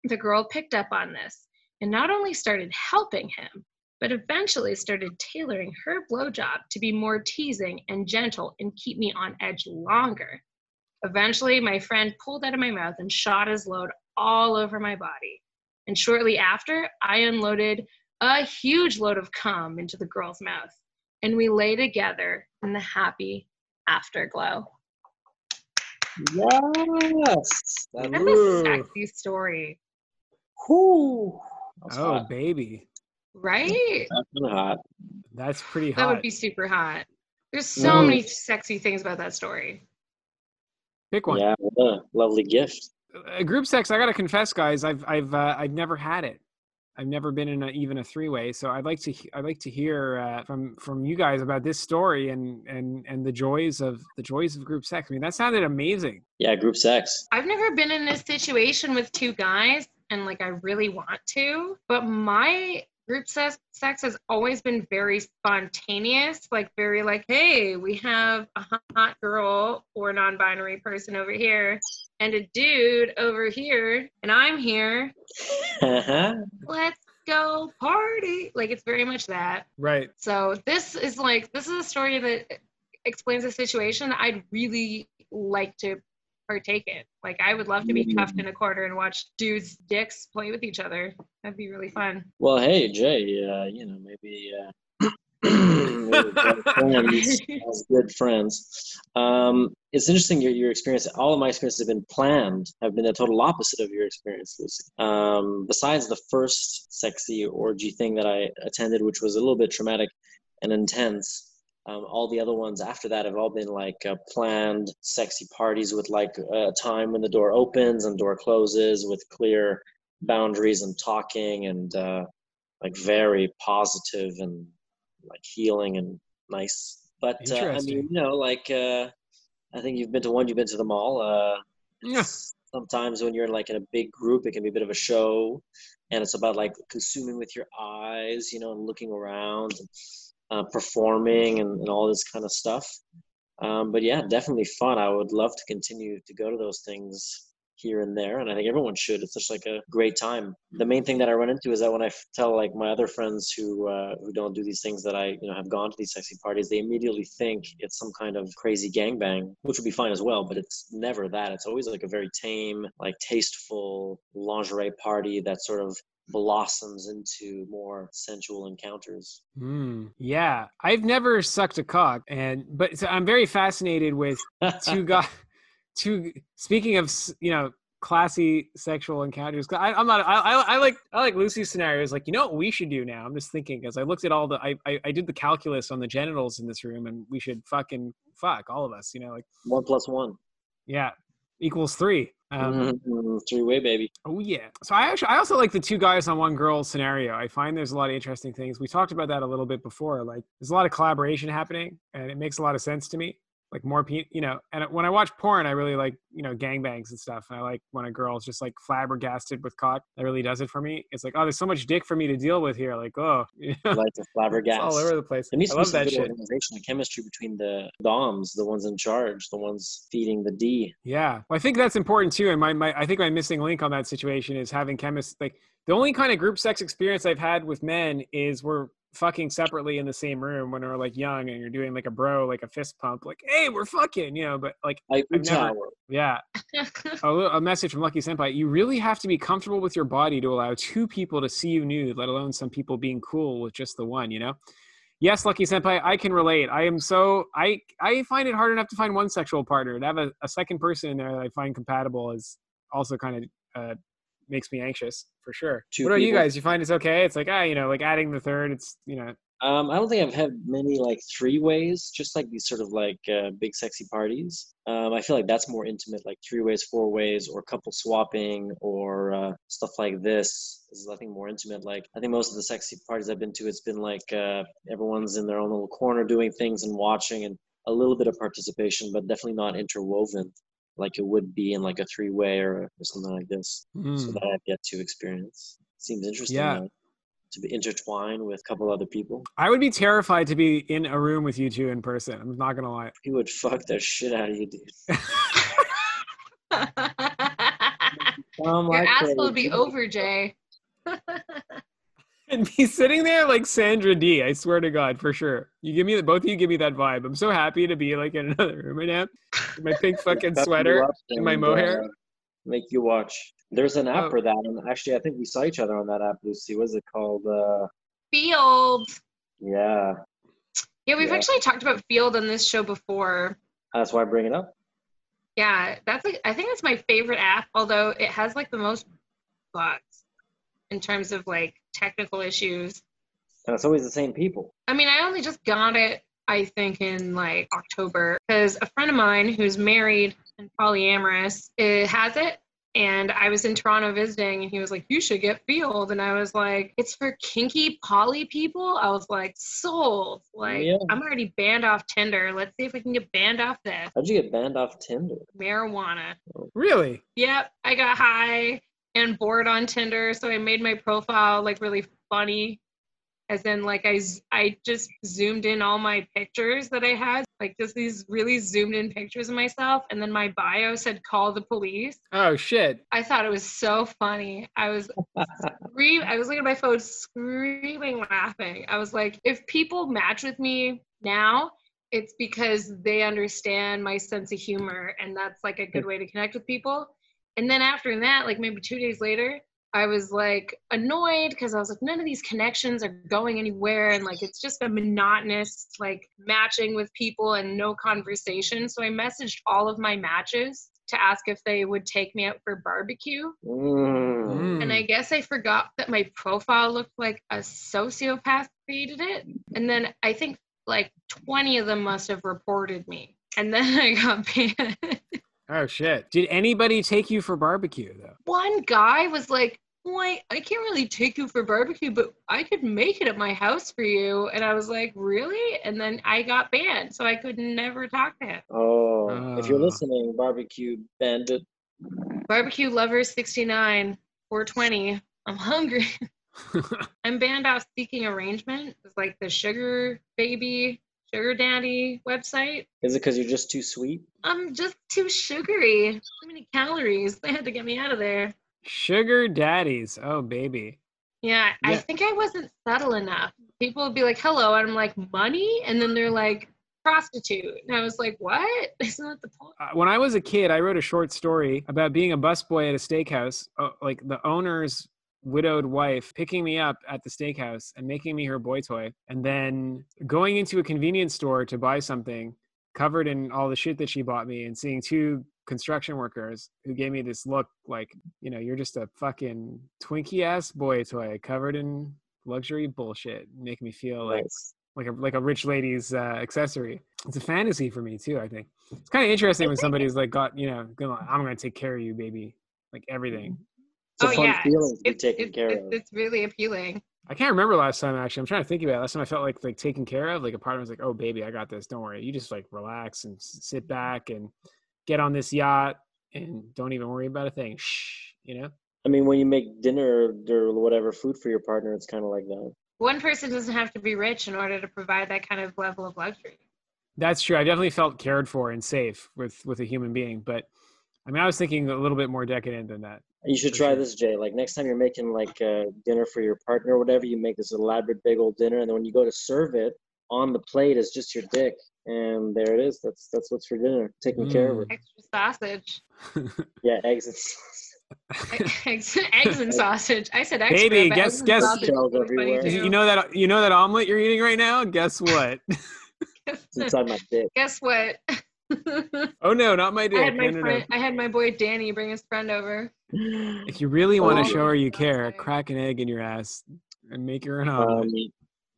The girl picked up on this and not only started helping him, but eventually started tailoring her blowjob to be more teasing and gentle and keep me on edge longer. Eventually, my friend pulled out of my mouth and shot his load all over my body. And shortly after, I unloaded a huge load of cum into the girl's mouth, and we lay together in the happy afterglow. Yes. That, That's a sexy story, whew, Oh, hot. baby. Right? That's hot. That's pretty hot. That would be super hot. There's so Mm. many sexy things about that story. Pick one. Yeah, what a lovely gift. Uh, group sex, I gotta confess, guys, I've I've uh, I've never had it. I've never been in a, even a three way. So I'd like to I'd like to hear uh, from from you guys about this story and and and the joys of the joys of group sex. I mean, that sounded amazing. Yeah, group sex. I've never been in a situation with two guys and like I really want to, but my group sex, sex has always been very spontaneous, like very like, hey, we have a hot girl or non-binary person over here and a dude over here and I'm here. Uh-huh. Let's go party. Like it's very much that. Right. So this is like this is a story that explains a situation I'd really like to partake in. Like I would love to be cuffed in a corner and watch dudes' dicks play with each other. That'd be really fun. well, hey, Jay, uh, you know, maybe, uh, friends as good friends. Um, it's interesting your, your experience. All of my experiences have been planned, have been the total opposite of your experience, Lucy. Um, besides the first sexy orgy thing that I attended, which was a little bit traumatic and intense, um, all the other ones after that have all been like uh, planned sexy parties with like a time when the door opens and door closes with clear boundaries and talking and uh, like very positive and like healing and nice. But uh, I mean, you know, like uh, I think you've been to one, you've been to them all. Uh, Yeah. sometimes when you're like in a big group, it can be a bit of a show, and it's about like consuming with your eyes, you know, and looking around, and, uh, performing, and, and all this kind of stuff. Um, but yeah, definitely fun. I would love to continue to go to those things here and there, and I think everyone should. It's just like a great time. The main thing that I run into is that when I f- tell like my other friends who uh, who don't do these things that I you know have gone to these sexy parties, they immediately think it's some kind of crazy gangbang, which would be fine as well. But it's never that. It's always like a very tame, like tasteful lingerie party that sort of blossoms into more sensual encounters. Mm, yeah, I've never sucked a cock, and but so I'm very fascinated with two guys. Two speaking of you know classy sexual encounters. I, I'm not. I, I, I like I like Lucy's scenarios. Like you know what we should do now. I'm just thinking because I looked at all the I, I I did the calculus on the genitals in this room, and we should fucking fuck all of us. You know, like one plus one, yeah, equals three. Um, Mhm. three way baby. Oh yeah. So I actually I also like the two guys on one girl scenario. I find there's a lot of interesting things. We talked about that a little bit before. Like there's a lot of collaboration happening, and it makes a lot of sense to me. Like more people, you know. And when I watch porn, I really like you know gangbangs and stuff. And I like when a girl's just like flabbergasted with cock. That really does it for me. It's like oh, there's so much dick for me to deal with here. Like oh, you know, like the flabbergast. all over the place. There needs I to be love some that good shit. organization and chemistry between the doms, the ones in charge, the ones feeding the D. Yeah, well, I think that's important too. And my, my, I think my missing link on that situation is having chemists. Like the only kind of group sex experience I've had with men is we're fucking separately in the same room when we're like young and you're doing like a bro, like a fist pump, like hey, we're fucking, you know. But like, I've never- yeah, a, a message from Lucky Senpai. You really have to be comfortable with your body to allow two people to see you nude, let alone some people being cool with just the one. You know. Yes, Lucky Senpai, I can relate. I am so I I find it hard enough to find one sexual partner. To have a, a second person in there that I find compatible is also kind of uh, makes me anxious for sure. Two what about you guys? You find it's okay? It's like ah, you know, like adding the third. It's you know, Um, I don't think I've had many like three ways, just like these sort of like uh, big sexy parties. Um, I feel like that's more intimate, like three ways, four ways, or couple swapping, or uh, stuff like this is nothing more intimate. Like I think most of the sexy parties I've been to, it's been like uh, everyone's in their own little corner doing things and watching, and a little bit of participation, but definitely not interwoven like it would be in like a three way or, or something like this. So mm, that I've yet to experience. Seems interesting. Yeah. though, to be intertwined with a couple other people. I would be terrified to be in a room with you two in person. I'm not gonna lie. He would fuck the shit out of you, dude. Um, Your like, ass will be over, Jay. and be sitting there like Sandra Dee. I swear to God, for sure. You give me both of you give me that vibe. I'm so happy to be like in another room right now. In my pink fucking sweater up and my mohair. uh, Make you watch. There's an app Oh. for that, and actually, I think we saw each other on that app, Lucy. What's it called? Uh, Feeld. yeah, Yeah, we've Yeah. actually talked about Feeld on this show before. that's why I bring it up. Yeah, that's like I think that's my favorite app, although it has like the most bugs in terms of like technical issues. And it's always the same people. I mean, I only just got it, I think, in like October because a friend of mine who's married and polyamorous uh, has it. and I was in Toronto visiting, and he was like, "You should get Feeld. and I was like, "It's for kinky poly people." I was like, "Sold!" Like, Yeah. I'm already banned off Tinder. Let's see if we can get banned off this How'd you get banned off Tinder? marijuana. Really? Yep, I got high and bored on Tinder, so I made my profile like really funny. As in, like I I just zoomed in all my pictures that I had, like just these really zoomed in pictures of myself, and then my bio said "call the police." Oh shit. I thought it was so funny. I was scream. I was looking at my phone, screaming, laughing. I was like, if people match with me now, it's because they understand my sense of humor, and that's like a good way to connect with people. And then after that, like maybe two days later, I was like annoyed because I was like, none of these connections are going anywhere, and like it's just a monotonous like matching with people and no conversation. So I messaged all of my matches to ask if they would take me out for barbecue. Mm. And I guess I forgot that my profile looked like a sociopath created it. And then I think like 20 of them must have reported me. And then I got banned. Oh shit. Did anybody take you for barbecue though? One guy was like, Why I can't really take you for barbecue, but I could make it at my house for you. And I was like, Really? And then I got banned. So I could never talk to him. Oh, if you're Ah. listening, barbecue bandit. Barbecue lovers 69, 420. I'm hungry. I'm banned off seeking arrangement. It's like the sugar baby, sugar daddy website. Is it because you're just too sweet? I'm just too sugary. Too many calories. They had to get me out of there. Sugar daddies. Oh baby. Yeah, I think I wasn't subtle enough. People would be like, hello, and I'm like, money? And then they're like, prostitute. And I was like, what? what? Isn't that the point? Uh, when I was a kid, I wrote a short story about being a busboy at a steakhouse. Uh, like the owner's widowed wife picking me up at the steakhouse and making me her boy toy, and then going into a convenience store to buy something covered in all the shit that she bought me, and seeing two construction workers who gave me this look like, you know, you're just a fucking Twinkie ass boy toy covered in luxury bullshit, make me feel like Nice. like a like a rich lady's uh, accessory. It's a fantasy for me too. I think it's kind of interesting when somebody's like got you know gonna, I'm gonna take care of you, baby, like everything. It's a Oh, fun yeah, feeling to be It's, taken it's, care it's, of. it's really appealing. I can't remember last time actually. I'm trying to think about it. Last time I felt like like taken care of. Like a partner was like, "Oh baby, I got this. Don't worry. You just like relax and sit mm-hmm. back and get on this yacht and don't even worry about a thing." Shh, you know. I mean, when you make dinner or whatever food for your partner, it's kind of like that. One person doesn't have to be rich in order to provide that kind of level of luxury. That's true. I definitely felt cared for and safe with with a human being, but I mean, I was thinking a little bit more decadent than that. You should try sure. this, Jay. Like next time you're making like uh, dinner for your partner or whatever, you make this elaborate big old dinner, and then when you go to serve it, on the plate is just your dick, and there it is. That's that's what's for dinner. Taking care of Mm. it. Extra sausage. Yeah, eggs and sauce. eggs, eggs and sausage. I said extra. Baby, guess- eggs and guess- sausage is Shells really funny, everywhere. too. you know that you know that omelet you're eating right now. Guess what? It's inside my dick. Guess what? oh no, not my dick. I had my no, no, no. I had my boy Danny bring his friend over. If you really want Oh. to show her you care, Okay. crack an egg in your ass and make her an Um,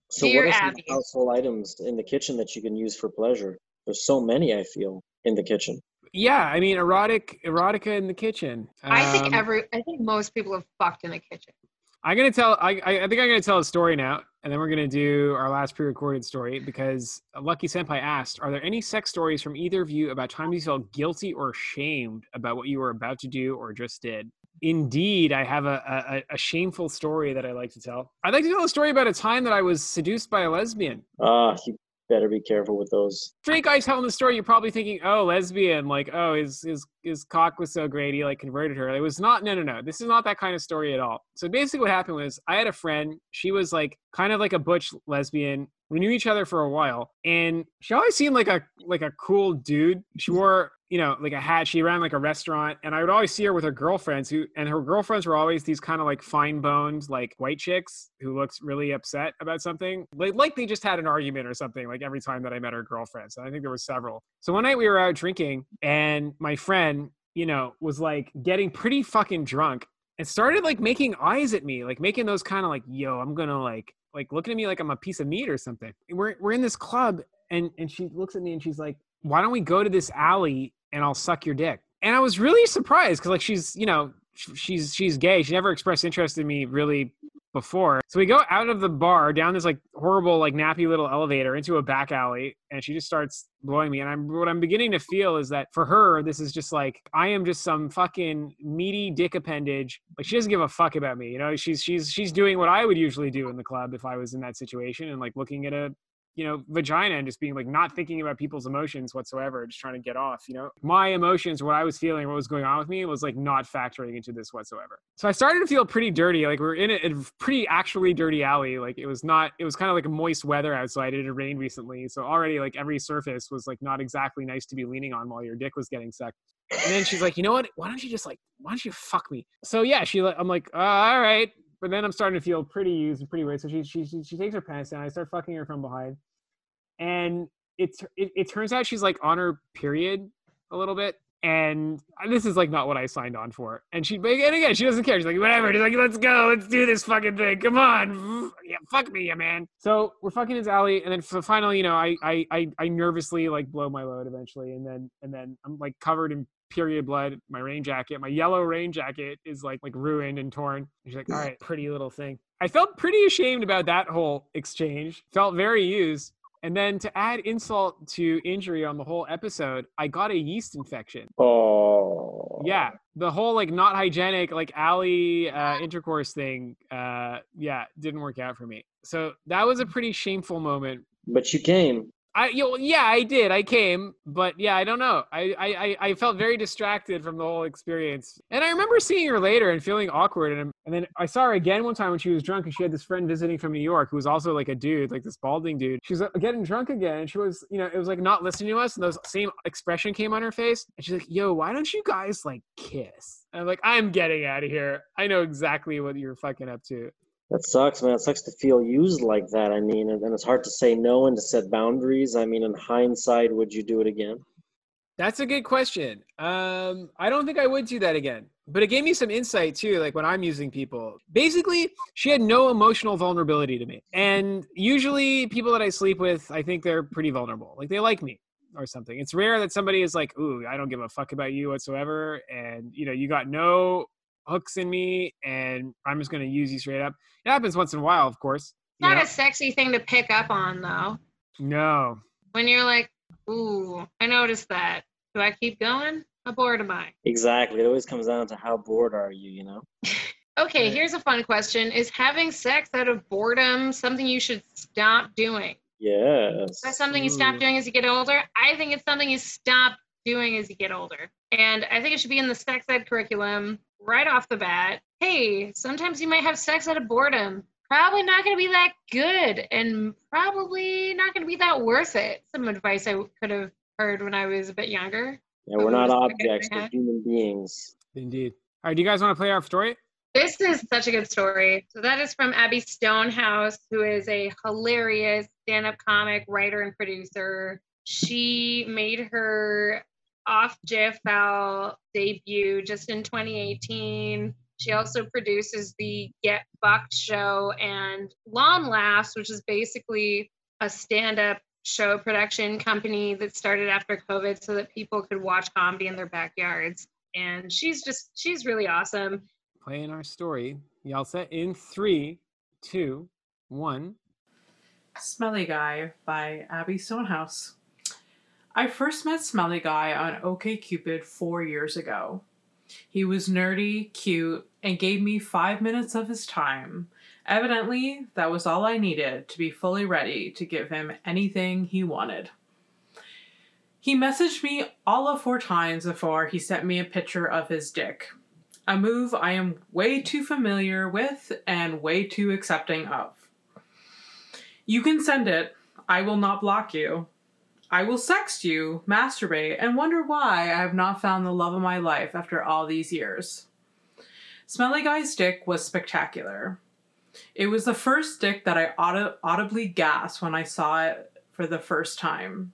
so Dear what are some Abby. household items in the kitchen that you can use for pleasure? There's so many I feel in the kitchen. yeah, I mean, erotic, erotica in the kitchen. I think Um, every. I think most people have fucked in the kitchen. I'm gonna tell. I, I think I'm gonna tell a story now, and then we're gonna do our last pre-recorded story because Lucky Senpai asked, "Are there any sex stories from either of you about times you felt guilty or ashamed about what you were about to do or just did?" Indeed, I have a, a, a shameful story that I like to tell. I'd like to tell a story about a time that I was seduced by a lesbian. Ah, you better be careful with those. straight guy telling the story, you're probably thinking, "Oh, lesbian, like, oh, his his his cock was so great, he like converted her." It was not. No, no, no. This is not that kind of story at all. So basically, what happened was, I had a friend. She was like kind of like a butch lesbian. We knew each other for a while, and she always seemed like a like a cool dude. She wore you know like a hat. She ran like a restaurant, and I would always see her with her girlfriends. Who and her girlfriends were always these kind of like fine boned like white chicks who looked really upset about something, like like they just had an argument or something. Like every time that I met her girlfriends, and I think there was several. So one night we were out drinking, and my friend, you know, was like getting pretty fucking drunk and started like making eyes at me, like making those kind of like, yo, I'm gonna like like looking at me like I'm a piece of meat or something. And we're we're in this club and and she looks at me and she's like, why don't we go to this alley and I'll suck your dick? and I was really surprised because like she's you know she's she's gay. She never expressed interest in me really before. So we go out of the bar down this like horrible like nappy little elevator into a back alley and she just starts blowing me and I'm what I'm beginning to feel is that for her this is just like I am just some fucking meaty dick appendage. Like she doesn't give a fuck about me, you know? She's she's she's doing what I would usually do in the club if I was in that situation and like looking at a you know, vagina and just being like not thinking about people's emotions whatsoever, just trying to get off, you know. My emotions, what I was feeling, what was going on with me was like not factoring into this whatsoever. So I started to feel pretty dirty. Like we are in a, a pretty actually dirty alley. Like it was not, it was kind of like a moist weather outside. It had rained recently. So already like every surface was like not exactly nice to be leaning on while your dick was getting sucked. And then she's like, you know what? Why don't you just like, why don't you fuck me? So yeah, she, I'm like, all right but then I'm starting to feel pretty used and pretty weird. So she, she she she takes her pants down. I start fucking her from behind, and it, it it turns out she's like on her period a little bit and this is like not what I signed on for. And she, and again, she doesn't care. She's like, whatever. She's like, let's go, let's do this fucking thing. Come on, yeah, fuck me, man. So we're fucking his alley, and then finally, you know, I, I, I, I nervously like blow my load eventually, and then, and then I'm like covered in period blood. My rain jacket, my yellow rain jacket, is like like ruined and torn. And she's like, all right, pretty little thing. I felt pretty ashamed about that whole exchange. Felt very used. And then to add insult to injury on the whole episode, I got a yeast infection. Oh. Yeah. The whole like not hygienic, like alley uh, intercourse thing, uh, yeah, didn't work out for me. So that was a pretty shameful moment. But you came. I you know, yeah, I did. I came, but yeah, I don't know. I, I I felt very distracted from the whole experience, and I remember seeing her later and feeling awkward. And and then I saw her again one time when she was drunk, and she had this friend visiting from New York who was also like a dude, like this balding dude. She was uh, getting drunk again, and she was you know it was like not listening to us, and those same expression came on her face, and she's like, "Yo, why don't you guys like kiss?" And I'm like, "I'm getting out of here. I know exactly what you're fucking up to." That sucks, man. It sucks to feel used like that. I mean, and it's hard to say no and to set boundaries. I mean, in hindsight, would you do it again? That's a good question. Um, I don't think I would do that again. But it gave me some insight too, like when I'm using people. Basically, she had no emotional vulnerability to me. And usually, people that I sleep with, I think they're pretty vulnerable. Like they like me or something. It's rare that somebody is like, "Ooh, I don't give a fuck about you whatsoever," and you know, you got no hooks in me and I'm just going to use you straight up. It happens once in a while, of course. Not know? a sexy thing to pick up on, though. No. When you're like, ooh, I noticed that. Do I keep going? How bored am I? Exactly. It always comes down to how bored are you, you know? okay, here's a fun question Is having sex out of boredom something you should stop doing? Yes. Is that something you stop doing as you get older? I think it's something you stop doing as you get older. And I think it should be in the sex ed curriculum right off the bat. Hey, sometimes you might have sex out of boredom. Probably not going to be that good and probably not going to be that worth it. Some advice I could have heard when I was a bit younger. Yeah, we're not objects, we're human beings. Indeed. All right, do you guys want to play our story? This is such a good story. So that is from Abby Stonehouse, who is a hilarious stand-up comic, writer, and producer. She made her off JFL debut just in 2018. She also produces the Get Fucked show and Lawn Laughs, which is basically a stand up show production company that started after COVID so that people could watch comedy in their backyards. And she's just, she's really awesome. Playing our story. Y'all set in three, two, one. Smelly Guy by Abby Stonehouse. I first met Smelly Guy on OKCupid four years ago. He was nerdy, cute, and gave me five minutes of his time. Evidently, that was all I needed to be fully ready to give him anything he wanted. He messaged me all of four times before he sent me a picture of his dick, a move I am way too familiar with and way too accepting of. You can send it, I will not block you, I will sext you, masturbate, and wonder why I have not found the love of my life after all these years. Smelly Guy's dick was spectacular. It was the first dick that I audibly gasped when I saw it for the first time.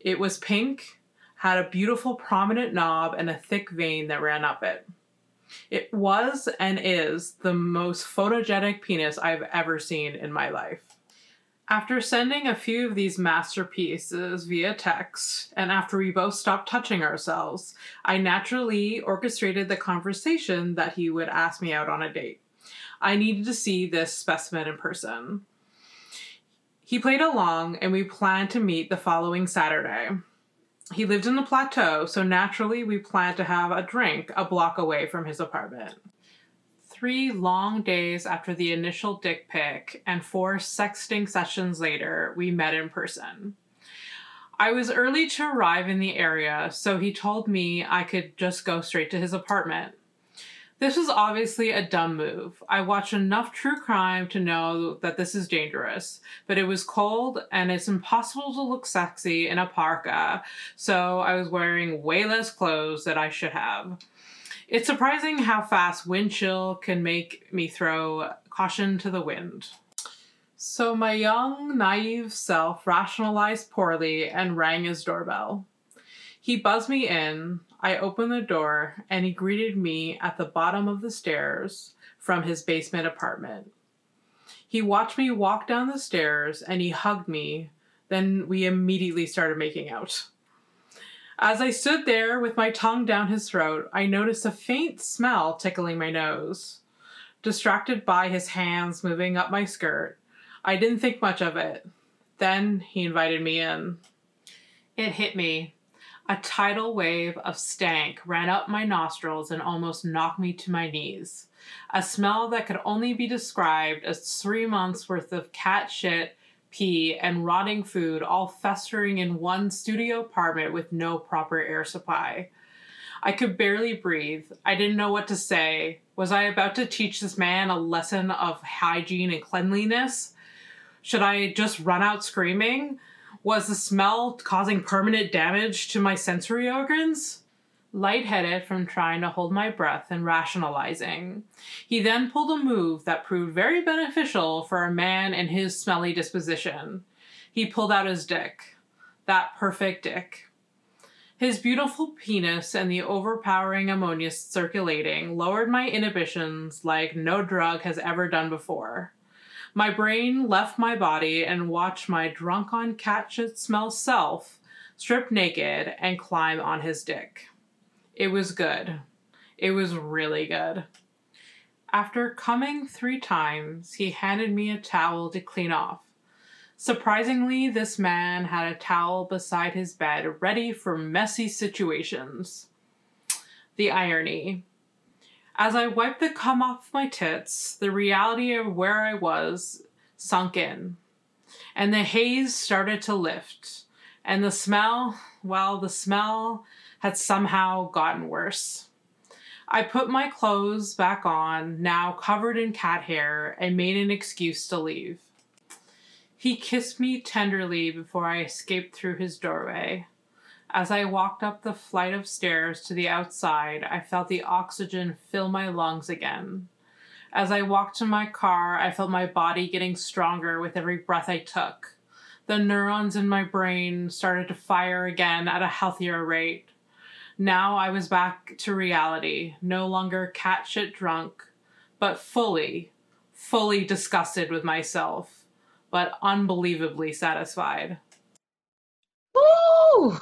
It was pink, had a beautiful prominent knob, and a thick vein that ran up it. It was and is the most photogenic penis I've ever seen in my life. After sending a few of these masterpieces via text, and after we both stopped touching ourselves, I naturally orchestrated the conversation that he would ask me out on a date. I needed to see this specimen in person. He played along, and we planned to meet the following Saturday. He lived in the plateau, so naturally we planned to have a drink a block away from his apartment. Three long days after the initial dick pic and four sexting sessions later, we met in person. I was early to arrive in the area, so he told me I could just go straight to his apartment. This was obviously a dumb move. I watch enough true crime to know that this is dangerous, but it was cold and it's impossible to look sexy in a parka, so I was wearing way less clothes than I should have. It's surprising how fast wind chill can make me throw caution to the wind. So my young, naive self rationalized poorly and rang his doorbell. He buzzed me in. I opened the door and he greeted me at the bottom of the stairs from his basement apartment. He watched me walk down the stairs and he hugged me. Then we immediately started making out. As I stood there with my tongue down his throat, I noticed a faint smell tickling my nose. Distracted by his hands moving up my skirt, I didn't think much of it. Then he invited me in. It hit me. A tidal wave of stank ran up my nostrils and almost knocked me to my knees. A smell that could only be described as three months worth of cat shit pee, and rotting food all festering in one studio apartment with no proper air supply. I could barely breathe. I didn't know what to say. Was I about to teach this man a lesson of hygiene and cleanliness? Should I just run out screaming? Was the smell causing permanent damage to my sensory organs? Lightheaded from trying to hold my breath and rationalizing. He then pulled a move that proved very beneficial for a man in his smelly disposition. He pulled out his dick. That perfect dick. His beautiful penis and the overpowering ammonia circulating lowered my inhibitions like no drug has ever done before. My brain left my body and watched my drunk on cat shit smell self strip naked and climb on his dick. It was good. It was really good. After coming three times, he handed me a towel to clean off. Surprisingly, this man had a towel beside his bed ready for messy situations. The irony. As I wiped the cum off my tits, the reality of where I was sunk in, and the haze started to lift. And the smell, well, the smell had somehow gotten worse. I put my clothes back on, now covered in cat hair, and made an excuse to leave. He kissed me tenderly before I escaped through his doorway. As I walked up the flight of stairs to the outside, I felt the oxygen fill my lungs again. As I walked to my car, I felt my body getting stronger with every breath I took. The neurons in my brain started to fire again at a healthier rate. Now I was back to reality, no longer cat shit drunk, but fully, fully disgusted with myself, but unbelievably satisfied. Woo!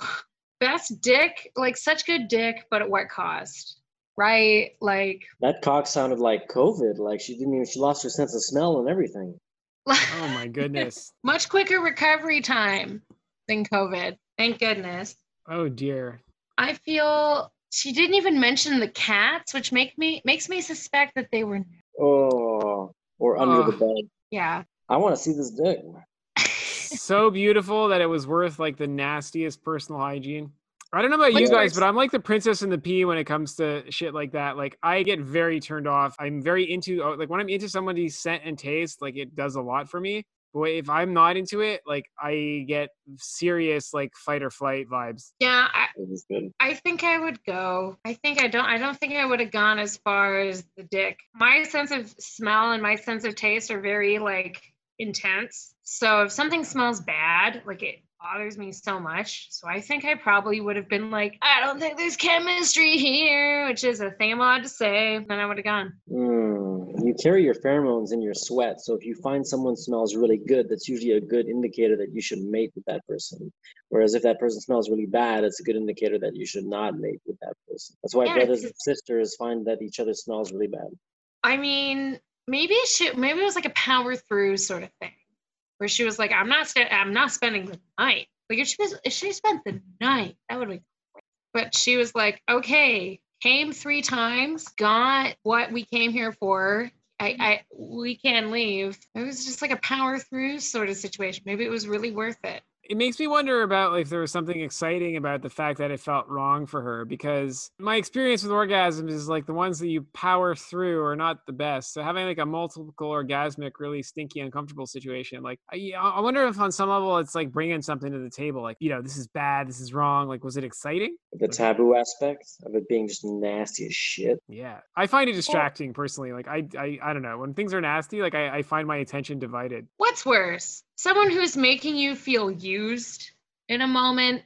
Best dick, like such good dick, but at what cost? Right? Like That cock sounded like COVID. Like she didn't even she lost her sense of smell and everything. Oh my goodness. much quicker recovery time than COVID. Thank goodness. Oh dear. I feel she didn't even mention the cats, which make me makes me suspect that they were Oh, or under Oh. the bed. yeah. I want to see this dick. so beautiful that it was worth like the nastiest personal hygiene. I don't know about you guys, but I'm like the princess and the pea when it comes to shit like that. Like I get very turned off. I'm very into oh, like when I'm into somebody's scent and taste, like it does a lot for me. But if I'm not into it, like I get serious like fight or flight vibes. Yeah, I, It was good. I think I would go. I think I don't I don't think I would have gone as far as the dick. My sense of smell and my sense of taste are very like intense. So if something smells bad, like it bothers me so much. So I think I probably would have been like, I don't think there's chemistry here, which is a thing I'm allowed to say. Then I would have gone. Mm, you carry your pheromones in your sweat. So if you find someone smells really good, that's usually a good indicator that you should mate with that person. Whereas if that person smells really bad, it's a good indicator that you should not mate with that person. That's why Yeah, brothers and sisters find that each other smells really bad. I mean, maybe it should, maybe it was like a power through sort of thing, where she was like, I'm not, sta- I'm not spending the night. Like if she was, if she spent the night, that would be. But she was like, okay, came three times, got what we came here for. I, I, we can leave. It was just like a power through sort of situation. Maybe it was really worth it. It makes me wonder about like, if there was something exciting about the fact that it felt wrong for her because my experience with orgasms is like the ones that you power through are not the best so having like a multiple orgasmic really stinky uncomfortable situation like i, I wonder if on some level it's like bringing something to the table like you know this is bad this is wrong like was it exciting The taboo aspect of it being just nasty as shit. yeah i find it distracting personally like i i, I don't know when things are nasty like I, I find my attention divided What's worse? Someone who's making you feel used in a moment,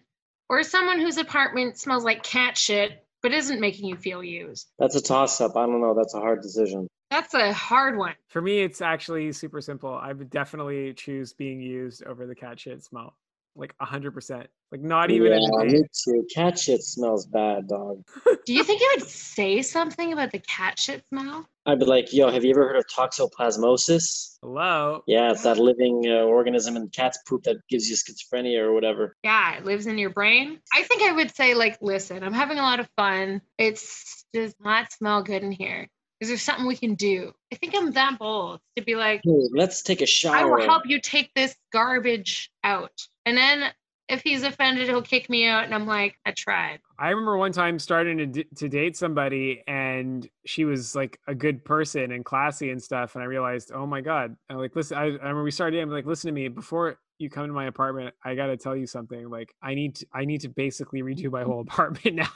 or someone whose apartment smells like cat shit but isn't making you feel used? That's a toss up. I don't know. That's a hard decision. That's a hard one. for me it's actually super simple i would definitely choose being used over the cat shit smell like 100% like not even in yeah, the me too. Cat shit smells bad, dog. Do you think you would say something about the cat shit smell? I'd be like, yo, have you ever heard of toxoplasmosis? hello Yeah, it's that living uh, organism in cat's poop that gives you schizophrenia or whatever. Yeah, it lives in your brain. I think I would say, like, listen, I'm having a lot of fun. It's does not smell good in here. Is there something we can do? I think I'm that bold to be like, Hey, let's take a shower. I will help you take this garbage out. And then if he's offended, he'll kick me out. And I'm like, I tried. I remember one time starting to, d- to date somebody and she was like a good person and classy and stuff. And I realized, oh my God, I'm like, listen, I, I remember we started, I'm like, listen to me before you come to my apartment. I got to tell you something. Like I need, to, I need to basically redo my whole apartment now.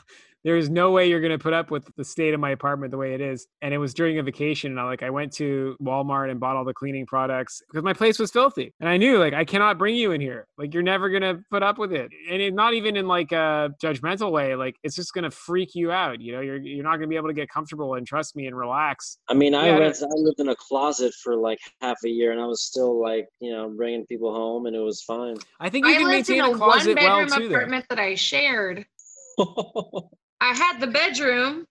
There is no way you're going to put up with the state of my apartment the way it is. And it was during a vacation. And I like, I went to Walmart and bought all the cleaning products because my place was filthy. And I knew like, I cannot bring you in here. Like you're never going to put up with it. And it, not even in like a judgmental way. Like it's just going to freak you out. You know, you're, you're not going to be able to get comfortable and trust me and relax. I mean, I Yeah, I went. I lived in a closet for like half a year, and I was still like, you know, bringing people home, and it was fine. I think you I can maintain a a one closet well bedroom too. There. apartment that I shared. I had the bedroom,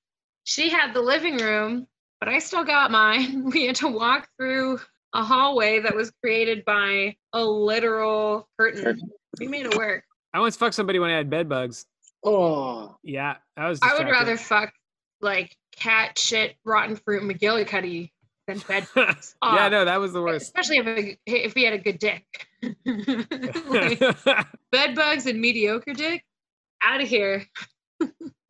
she had the living room, but I still got mine. We had to walk through a hallway that was created by a literal curtain. Curtain. We made it work. I once fucked somebody when I had bed bugs. oh, Yeah, that was. I would rather fuck like cat shit, rotten fruit, McGillicuddy than bed bugs. yeah, Aw. no, that was the worst. Especially if, a, if he had a good dick. Like, bed bugs and mediocre dick, out of here.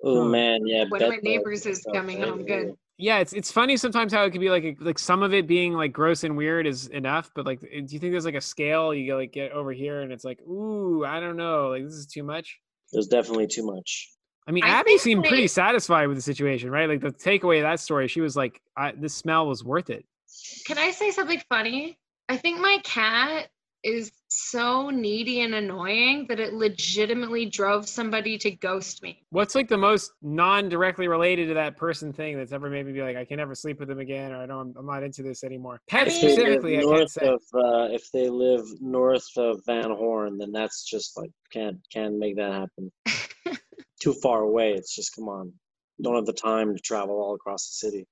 Oh man, yeah. When bed my neighbors is coming home good. Yeah. yeah, it's it's funny sometimes how it could be like like some of it being like gross and weird is enough, but like, do you think there's like a scale you go like get over here and it's like, ooh, I don't know, like this is too much. There's definitely too much. I mean, I Abby seemed they- pretty satisfied with the situation, right? Like the takeaway of that story, she was like, I, "This smell was worth it." Can I say something funny? I think my cat is so needy and annoying that it legitimately drove somebody to ghost me. What's like the most non-directly related to that person thing that's ever made me be like, I can never sleep with them again, or I don't, I'm not into this anymore. Pets mean- If they live specifically, I can't north say. of uh, if they live north of Van Horne, then that's just like can't can't make that happen. Too far away. It's just come on. Don't have the time to travel all across the city.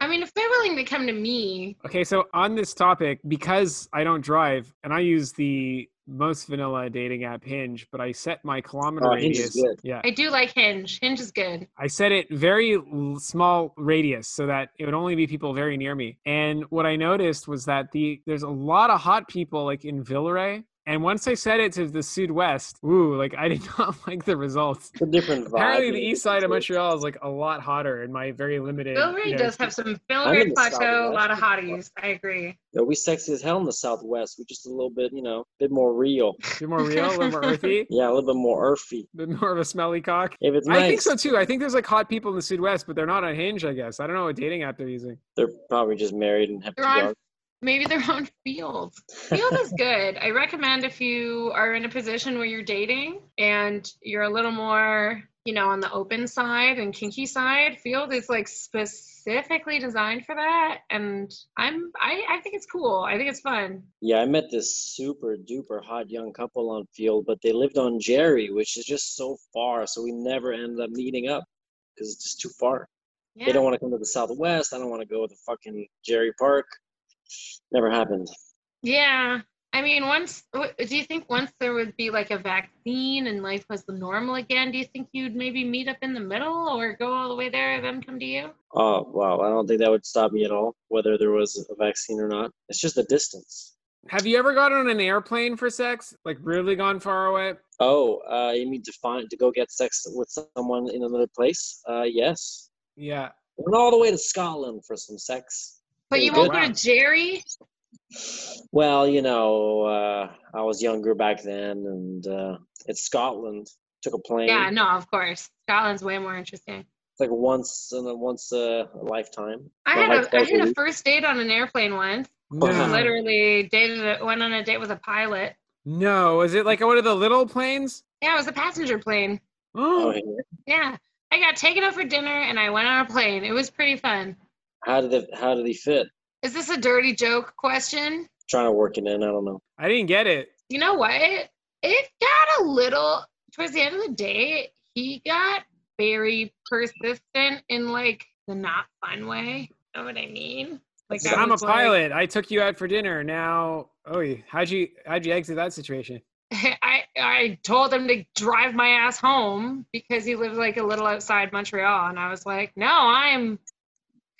I mean, if they're willing to come to me, Okay, so on this topic, because I don't drive and I use the most vanilla dating app Hinge, but I set my kilometer Oh, Hinge is radius. good. Yeah, I do like Hinge. Hinge is good. I set it very l- small radius so that it would only be people very near me. And what I noticed was that the there's a lot of hot people like in Villeray. And once I said it to the Sud-West, ooh, like I did not like the results. It's a different vibe. Apparently, the east side of Montreal is like a lot hotter in my very limited. Villeray you know, does have some I'm Villeray Plateau, a lot of hotties. I agree. Yeah, we sexy as hell in the Southwest. We're just a little bit, you know, a bit more real. a bit more real, a little more earthy, Yeah, a little bit more earthy. a bit more of a smelly cock. If it's I think so too. I think there's like hot people in the Sud-West, but they're not on Hinge. I guess I don't know what dating app they're using. they're probably just married and have two They're on dogs. Maybe their own field. Feeld is good. I recommend if you are in a position where you're dating and you're a little more, you know, on the open side and kinky side, Feeld is like specifically designed for that. And I'm I, I think it's cool. I think it's fun. Yeah, I met this super duper hot young couple on Feeld, but they lived on Jarry, which is just so far. So we never ended up meeting up because it's just too far. Yeah. They don't want to come to the Southwest. I don't want to go to fucking Jarry Park. Never happened. Yeah. I mean, once, do you think once there would be like a vaccine and life was the normal again, do you think you'd maybe meet up in the middle or go all the way there and then come to you? Oh, wow. I don't think that would stop me at all, whether there was a vaccine or not. It's just the distance. Have you ever gotten on an airplane for sex? Like really gone far away? Oh, uh, you mean to find to go get sex with someone in another place? Uh, yes. Yeah. Went all the way to Scotland for some sex. But you Pretty won't go to Jarry? Well, you know, uh, I was younger back then, and uh, it's Scotland. Took a plane. Yeah, no, of course. Scotland's way more interesting. It's like once in a once a lifetime. I had like a I a had a week. first date on an airplane once. No. Literally dated went on a date with a pilot. No. Is it like one of the little planes? Yeah, it was a passenger plane. Oh, Oh, yeah. Yeah. I got taken out for dinner and I went on a plane. It was pretty fun. How did it, how did he fit? Is this a dirty joke question? Trying to work it in. I don't know. I didn't get it. You know what? It got a little towards the end of the day, he got very persistent in like the not fun way. You Know what I mean? Like So I I'm a was like- pilot. I took you out for dinner. Now, oh, how'd you how'd you exit that situation? I I told him to drive my ass home because he lives like a little outside Montreal, and I was like, no, I'm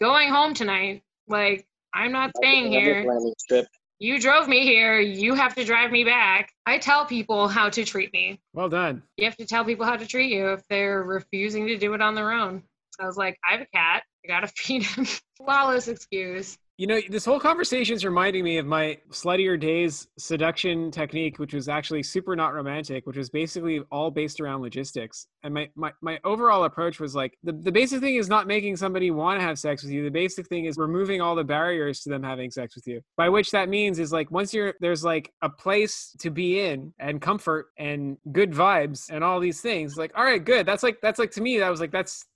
going home tonight. Like I'm not staying here. landing strip. You drove me here. You have to drive me back. I tell people how to treat me. Well done. You have to tell people how to treat you if they're refusing to do it on their own. I was like, I have a cat. I gotta feed him. Flawless excuse. You know, this whole conversation is reminding me of my sluttier days seduction technique, which was actually super not romantic, which was basically all based around logistics. And my, my, my overall approach was like the, the basic thing is not making somebody want to have sex with you. The basic thing is removing all the barriers to them having sex with you. By which that means is like once you're there's like a place to be in and comfort and good vibes and all these things, like, all right, good. That's like that's like to me, that was like that's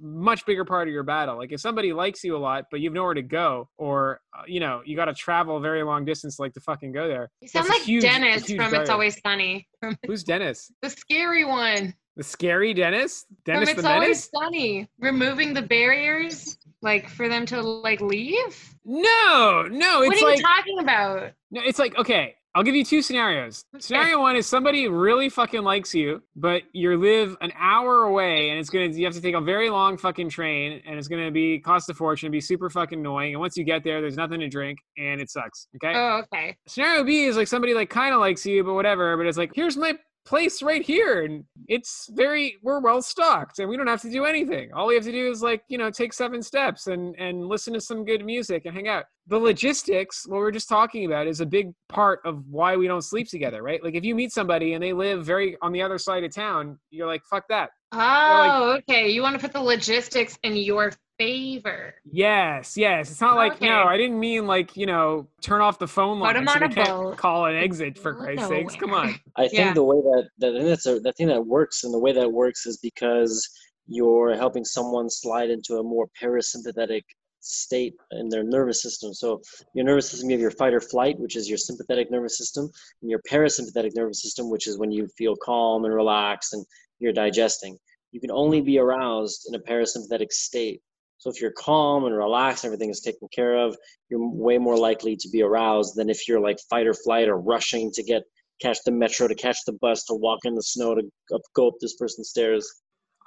much bigger part of your battle. Like if somebody likes you a lot, but you've nowhere to go, or uh, you know you got to travel a very long distance like to fucking go there. You sound like huge- Dennis from barrier. It's Always Sunny. Who's Dennis? the scary one. The scary Dennis? Dennis from It's Always Sunny. Removing the barriers, like for them to like leave. No, no. what It's are like you talking about? no, it's like okay. I'll give you two scenarios. Scenario one is somebody really fucking likes you, but you live an hour away, and it's gonna you have to take a very long fucking train, and it's gonna be cost a fortune, be super fucking annoying. And once you get there, there's nothing to drink, and it sucks. Okay. Oh, okay. scenario B is like somebody like kind of likes you, but whatever. But it's like, here's my place right here, and it's very we're well stocked, and we don't have to do anything. All we have to do is like you know take seven steps and and listen to some good music and hang out. The logistics, what we're just talking about, is a big part of why we don't sleep together, right? Like if you meet somebody and they live very on the other side of town, you're like, fuck that. Oh, okay. You want to put the logistics in your favor. Yes, yes. It's not like Okay. no, I didn't mean like you know turn off the phone Put line 'em so on they a can't boat. call an exit for Christ's sakes. Come on. I think Yeah. the way that, that and that's a, the thing that works, and the way that works is because you're helping someone slide into a more parasympathetic state in their nervous system. So your nervous system, you have your fight or flight, which is your sympathetic nervous system, and your parasympathetic nervous system, which is when you feel calm and relaxed and you're digesting. You can only be aroused in a parasympathetic state. So if you're calm and relaxed, everything is taken care of, you're way more likely to be aroused than if you're like fight or flight or rushing to get catch the metro, to catch the bus, to walk in the snow, to up, go up this person's stairs.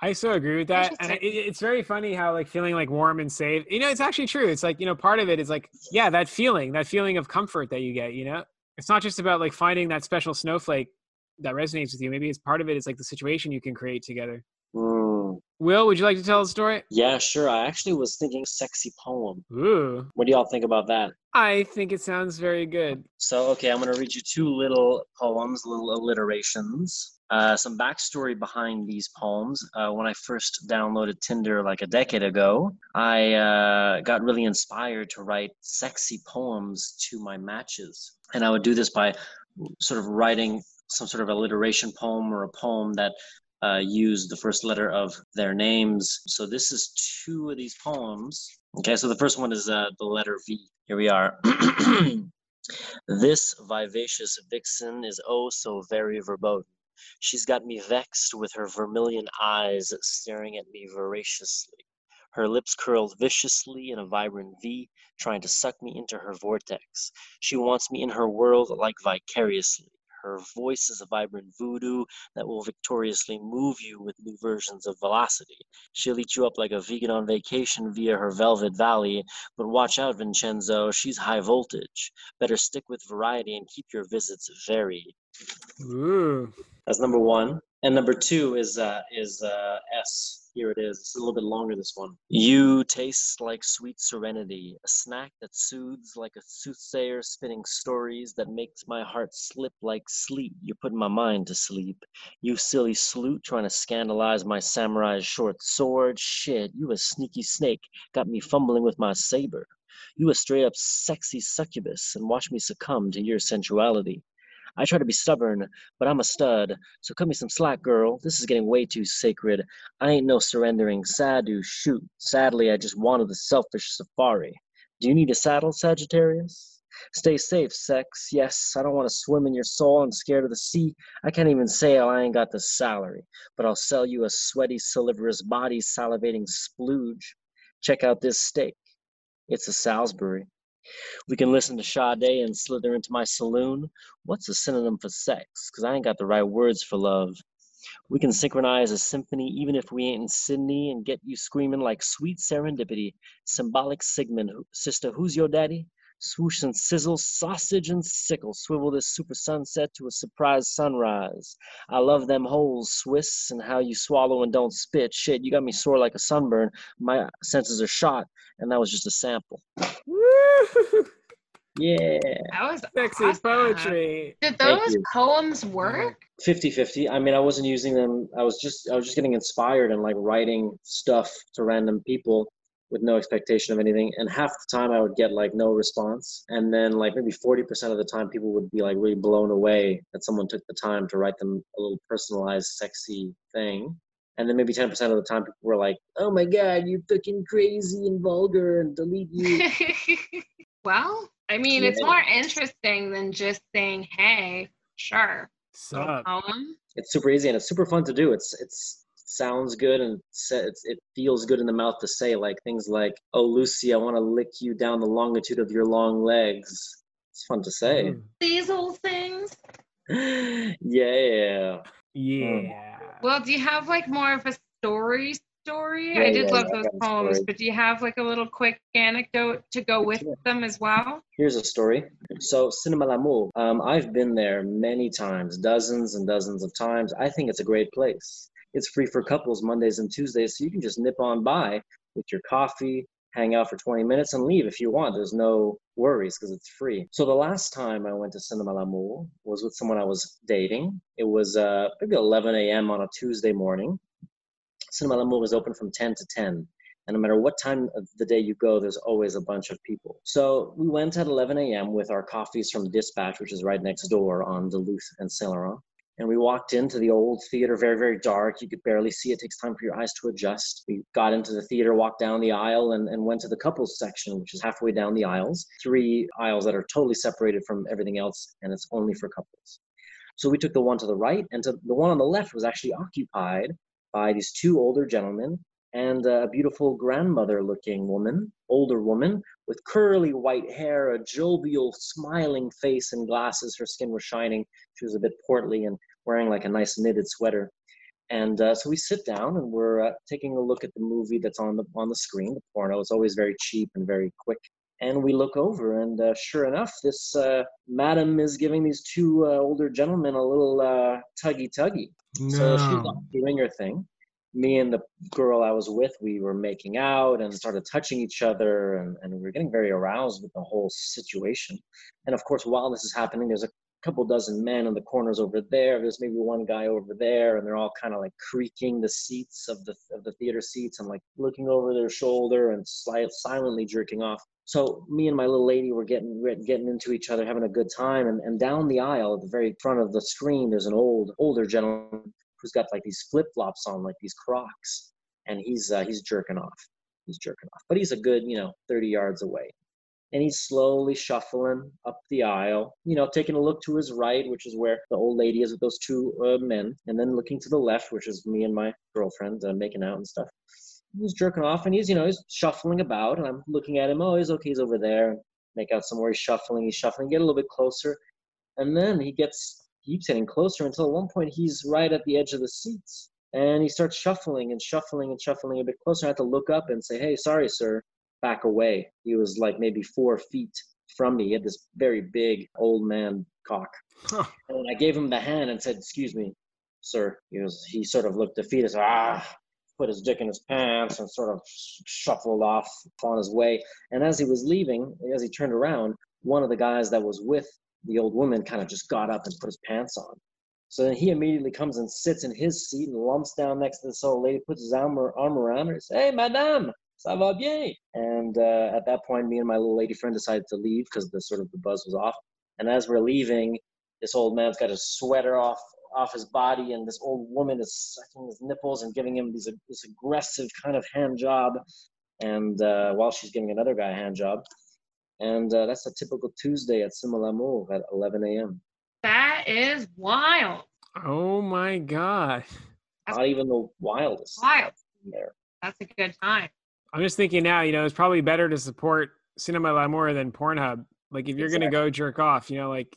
I so agree with that, and it, it's very funny how like feeling like warm and safe. You know, it's actually true. It's like you know, part of it is like yeah, that feeling, that feeling of comfort that you get. You know, it's not just about like finding that special snowflake that resonates with you. Maybe it's part of it. it is like the situation you can create together. Mm. Will, would you like to tell the story? Yeah, sure. I actually was thinking sexy poem. Ooh, What do y'all think about that? I think it sounds very good. So, okay, I'm going to read you two little poems, little alliterations. Uh, some backstory behind these poems. Uh, when I first downloaded Tinder like a decade ago, I uh, got really inspired to write sexy poems to my matches. And I would do this by sort of writing some sort of alliteration poem or a poem that uh, used the first letter of their names. So, this is two of these poems. Okay, so the first one is uh, the letter V. Here we are. This vivacious vixen is oh so very verboten. She's got me vexed with her vermilion eyes staring at me voraciously. Her lips curled viciously in a vibrant V, trying to suck me into her vortex. She wants me in her world like vicariously. Her voice is a vibrant voodoo that will victoriously move you with new versions of velocity. She'll eat you up like a vegan on vacation via her velvet valley, but watch out, Vincenzo, she's high voltage. Better stick with variety and keep your visits varied. Ooh. That's number one. And number two is uh, is uh, S. Here it is. It's a little bit longer. This one. You taste like sweet serenity, a snack that soothes like a soothsayer spinning stories that makes my heart slip like sleep. You're putting my mind to sleep. You silly sloot trying to scandalize my samurai's short sword. Shit, you a sneaky snake. Got me fumbling with my saber. You a straight up sexy succubus and watch me succumb to your sensuality. I try to be stubborn, but I'm a stud, so cut me some slack, girl. This is getting way too sacred. I ain't no surrendering Sadu shoot. Sadly, I just wanted the selfish safari. Do you need a saddle, Sagittarius? Stay safe, sex. Yes, I don't want to swim in your soul. I'm scared of the sea. I can't even sail. I ain't got the salary. But I'll sell you a sweaty, saliverous body, salivating splooge. Check out this steak. It's a Salisbury. We can listen to Sade and slither into my saloon. What's a synonym for sex? Because I ain't got the right words for love. We can synchronize a symphony even if we ain't in Sydney and get you screaming like sweet serendipity. Symbolic Sigmund. Sister, who's your daddy? Swoosh and sizzle, sausage and sickle. Swivel this super sunset to a surprise sunrise. I love them holes, Swiss, and how you swallow and don't spit. Shit, you got me sore like a sunburn. My senses are shot, and that was just a sample. Woo! Yeah. That was Sexy awesome. poetry. Did those poems work? Mm-hmm. 50-50 i mean i wasn't using them i was just i was just getting inspired and like writing stuff to random people with no expectation of anything and half the time i would get like no response and then like maybe 40% of the time people would be like really blown away that someone took the time to write them a little personalized sexy thing and then maybe 10% of the time people were like oh my god you're fucking crazy and vulgar and delete you well, I mean, it's more interesting than just saying, "Hey, sure." Sup? Poem. it's super easy and it's super fun to do. It's it's sounds good and it's, it's it feels good in the mouth to say like things like, "Oh Lucy, I want to lick you down the longitude of your long legs." It's fun to say. Mm. These old things. yeah. Yeah. Well, do you have like more of a story story? Yeah, I did yeah, love yeah, those poems, story. but do you have like a little quick anecdote to go with Sure. them as well? Here's a story. So Cinema L'amour, um, I've been there many times, dozens and dozens of times. I think it's a great place. It's free for couples Mondays and Tuesdays, so you can just nip on by with your coffee, hang out for 20 minutes, and leave if you want. There's no worries because it's free. So the last time I went to Cinema L'amour was with someone I was dating. It was uh, maybe 11 a.m. on a Tuesday morning. Cinema L'amour is open from 10 to 10. And no matter what time of the day you go, there's always a bunch of people. So we went at 11 a.m. with our coffees from Dispatch, which is right next door on Duluth and Saint Laurent. And we walked into the old theater, very, very dark. You could barely see. It takes time for your eyes to adjust. We got into the theater, walked down the aisle, and, and went to the couples section, which is halfway down the aisles. Three aisles that are totally separated from everything else, and it's only for couples. So we took the one to the right, and to the one on the left was actually occupied by these two older gentlemen and a beautiful grandmother looking woman, older woman, with curly white hair, a jovial, smiling face, and glasses. Her skin was shining. She was a bit portly and wearing like a nice knitted sweater. And uh, so we sit down and we're uh, taking a look at the movie that's on the on the screen, the porno. is always very cheap and very quick. And we look over, and uh, sure enough, this uh, madam is giving these two uh, older gentlemen a little uh, tuggy tuggy. So she's doing her thing. me and the girl I was with, we were making out and started touching each other, and, and we were getting very aroused with the whole situation. And of course, while this is happening, there's a couple dozen men in the corners over there. There's maybe one guy over there, and they're all kind of like creaking the seats of the of the theater seats and like looking over their shoulder and sli- silently jerking off. So me and my little lady were getting getting into each other, having a good time. And, and down the aisle, at the very front of the screen, there's an old older gentleman who's got like these flip flops on, like these Crocs, and he's uh, he's jerking off. He's jerking off, but he's a good you know 30 yards away and he's slowly shuffling up the aisle, you know, taking a look to his right, which is where the old lady is with those two uh, men, and then looking to the left, which is me and my girlfriend uh, making out and stuff. He's jerking off, and he's, you know, he's shuffling about, and I'm looking at him. Oh, he's okay. He's over there. Make out somewhere. He's shuffling. He's shuffling. Get a little bit closer, and then he gets keeps getting closer until at one point he's right at the edge of the seats, and he starts shuffling and shuffling and shuffling a bit closer. I have to look up and say, "Hey, sorry, sir." Back away. He was like maybe four feet from me. He had this very big old man cock. Huh. And I gave him the hand and said, "Excuse me, sir." He was he sort of looked defeated. Ah, put his dick in his pants and sort of shuffled off on his way. And as he was leaving, as he turned around, one of the guys that was with the old woman kind of just got up and put his pants on. So then he immediately comes and sits in his seat and lumps down next to this old lady, puts his arm, arm around her, and says, Hey, madame, ça va bien. And uh, at that point, me and my little lady friend decided to leave because the sort of the buzz was off. And as we're leaving, this old man's got his sweater off off his body, and this old woman is sucking his nipples and giving him these this aggressive kind of hand job. And uh, while she's giving another guy a hand job, and uh, that's a typical Tuesday at Cinema L'amour at 11 a.m. That is wild. Oh my god. Not even the wildest Wild. there. That's a good time. I'm just thinking now, you know, it's probably better to support Cinema L'amour than Pornhub. Like if you're gonna go jerk off, you know, like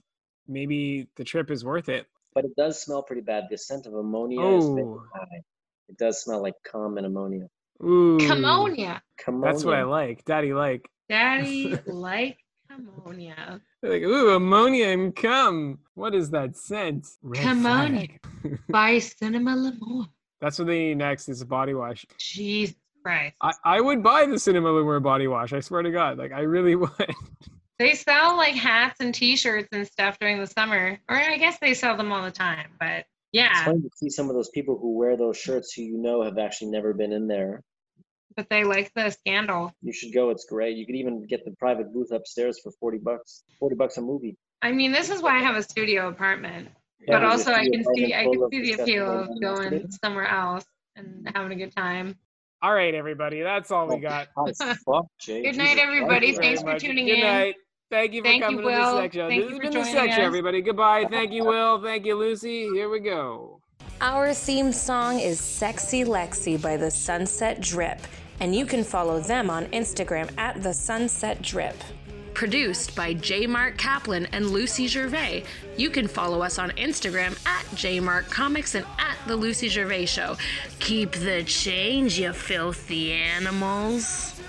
maybe the trip is worth it. But it does smell pretty bad. The scent of ammonia is very Oh. high. It does smell like cum and ammonia. Ooh. Ammonia. That's what I like. Daddy like. Daddy like ammonia. Like, ooh, ammonia and cum. What is that scent? Red Ammonia. By Cinema L'amour. That's what they need next is a body wash. Jesus Christ. I, I would buy the Cinema L'amour body wash. I swear to God. Like I really would. They sell like hats and t-shirts and stuff during the summer. Or I guess they sell them all the time. But yeah. It's yeah, funny to see some of those people who wear those shirts who you know have actually never been in there. but they like the scandal. You should go. It's great. You could even get the private booth upstairs for 40 bucks. 40 bucks a movie. I mean, this is why I have a studio apartment. Yeah, but also I can see I can see the appeal of going somewhere else and having a good time. All right, everybody. That's all we got. Oh, Hot as fuck, Jay. Good night, everybody. Thank Thanks for much. tuning Good in. night. Thank you for Thank you, coming to Will. the sex show. Thank this you has for been the joining sex show, us. everybody. Goodbye. Thank you, Will. Thank you, Lucy. Here we go. Our theme song is Sexy Lexi by The Sunset Drip, and you can follow them on Instagram at The Sunset Drip. Produced by J. Mark Kaplan and Lucy Gervais. You can follow us on Instagram at J. Mark Comics and at The Lucy Gervais Show. Keep the change, you filthy animals.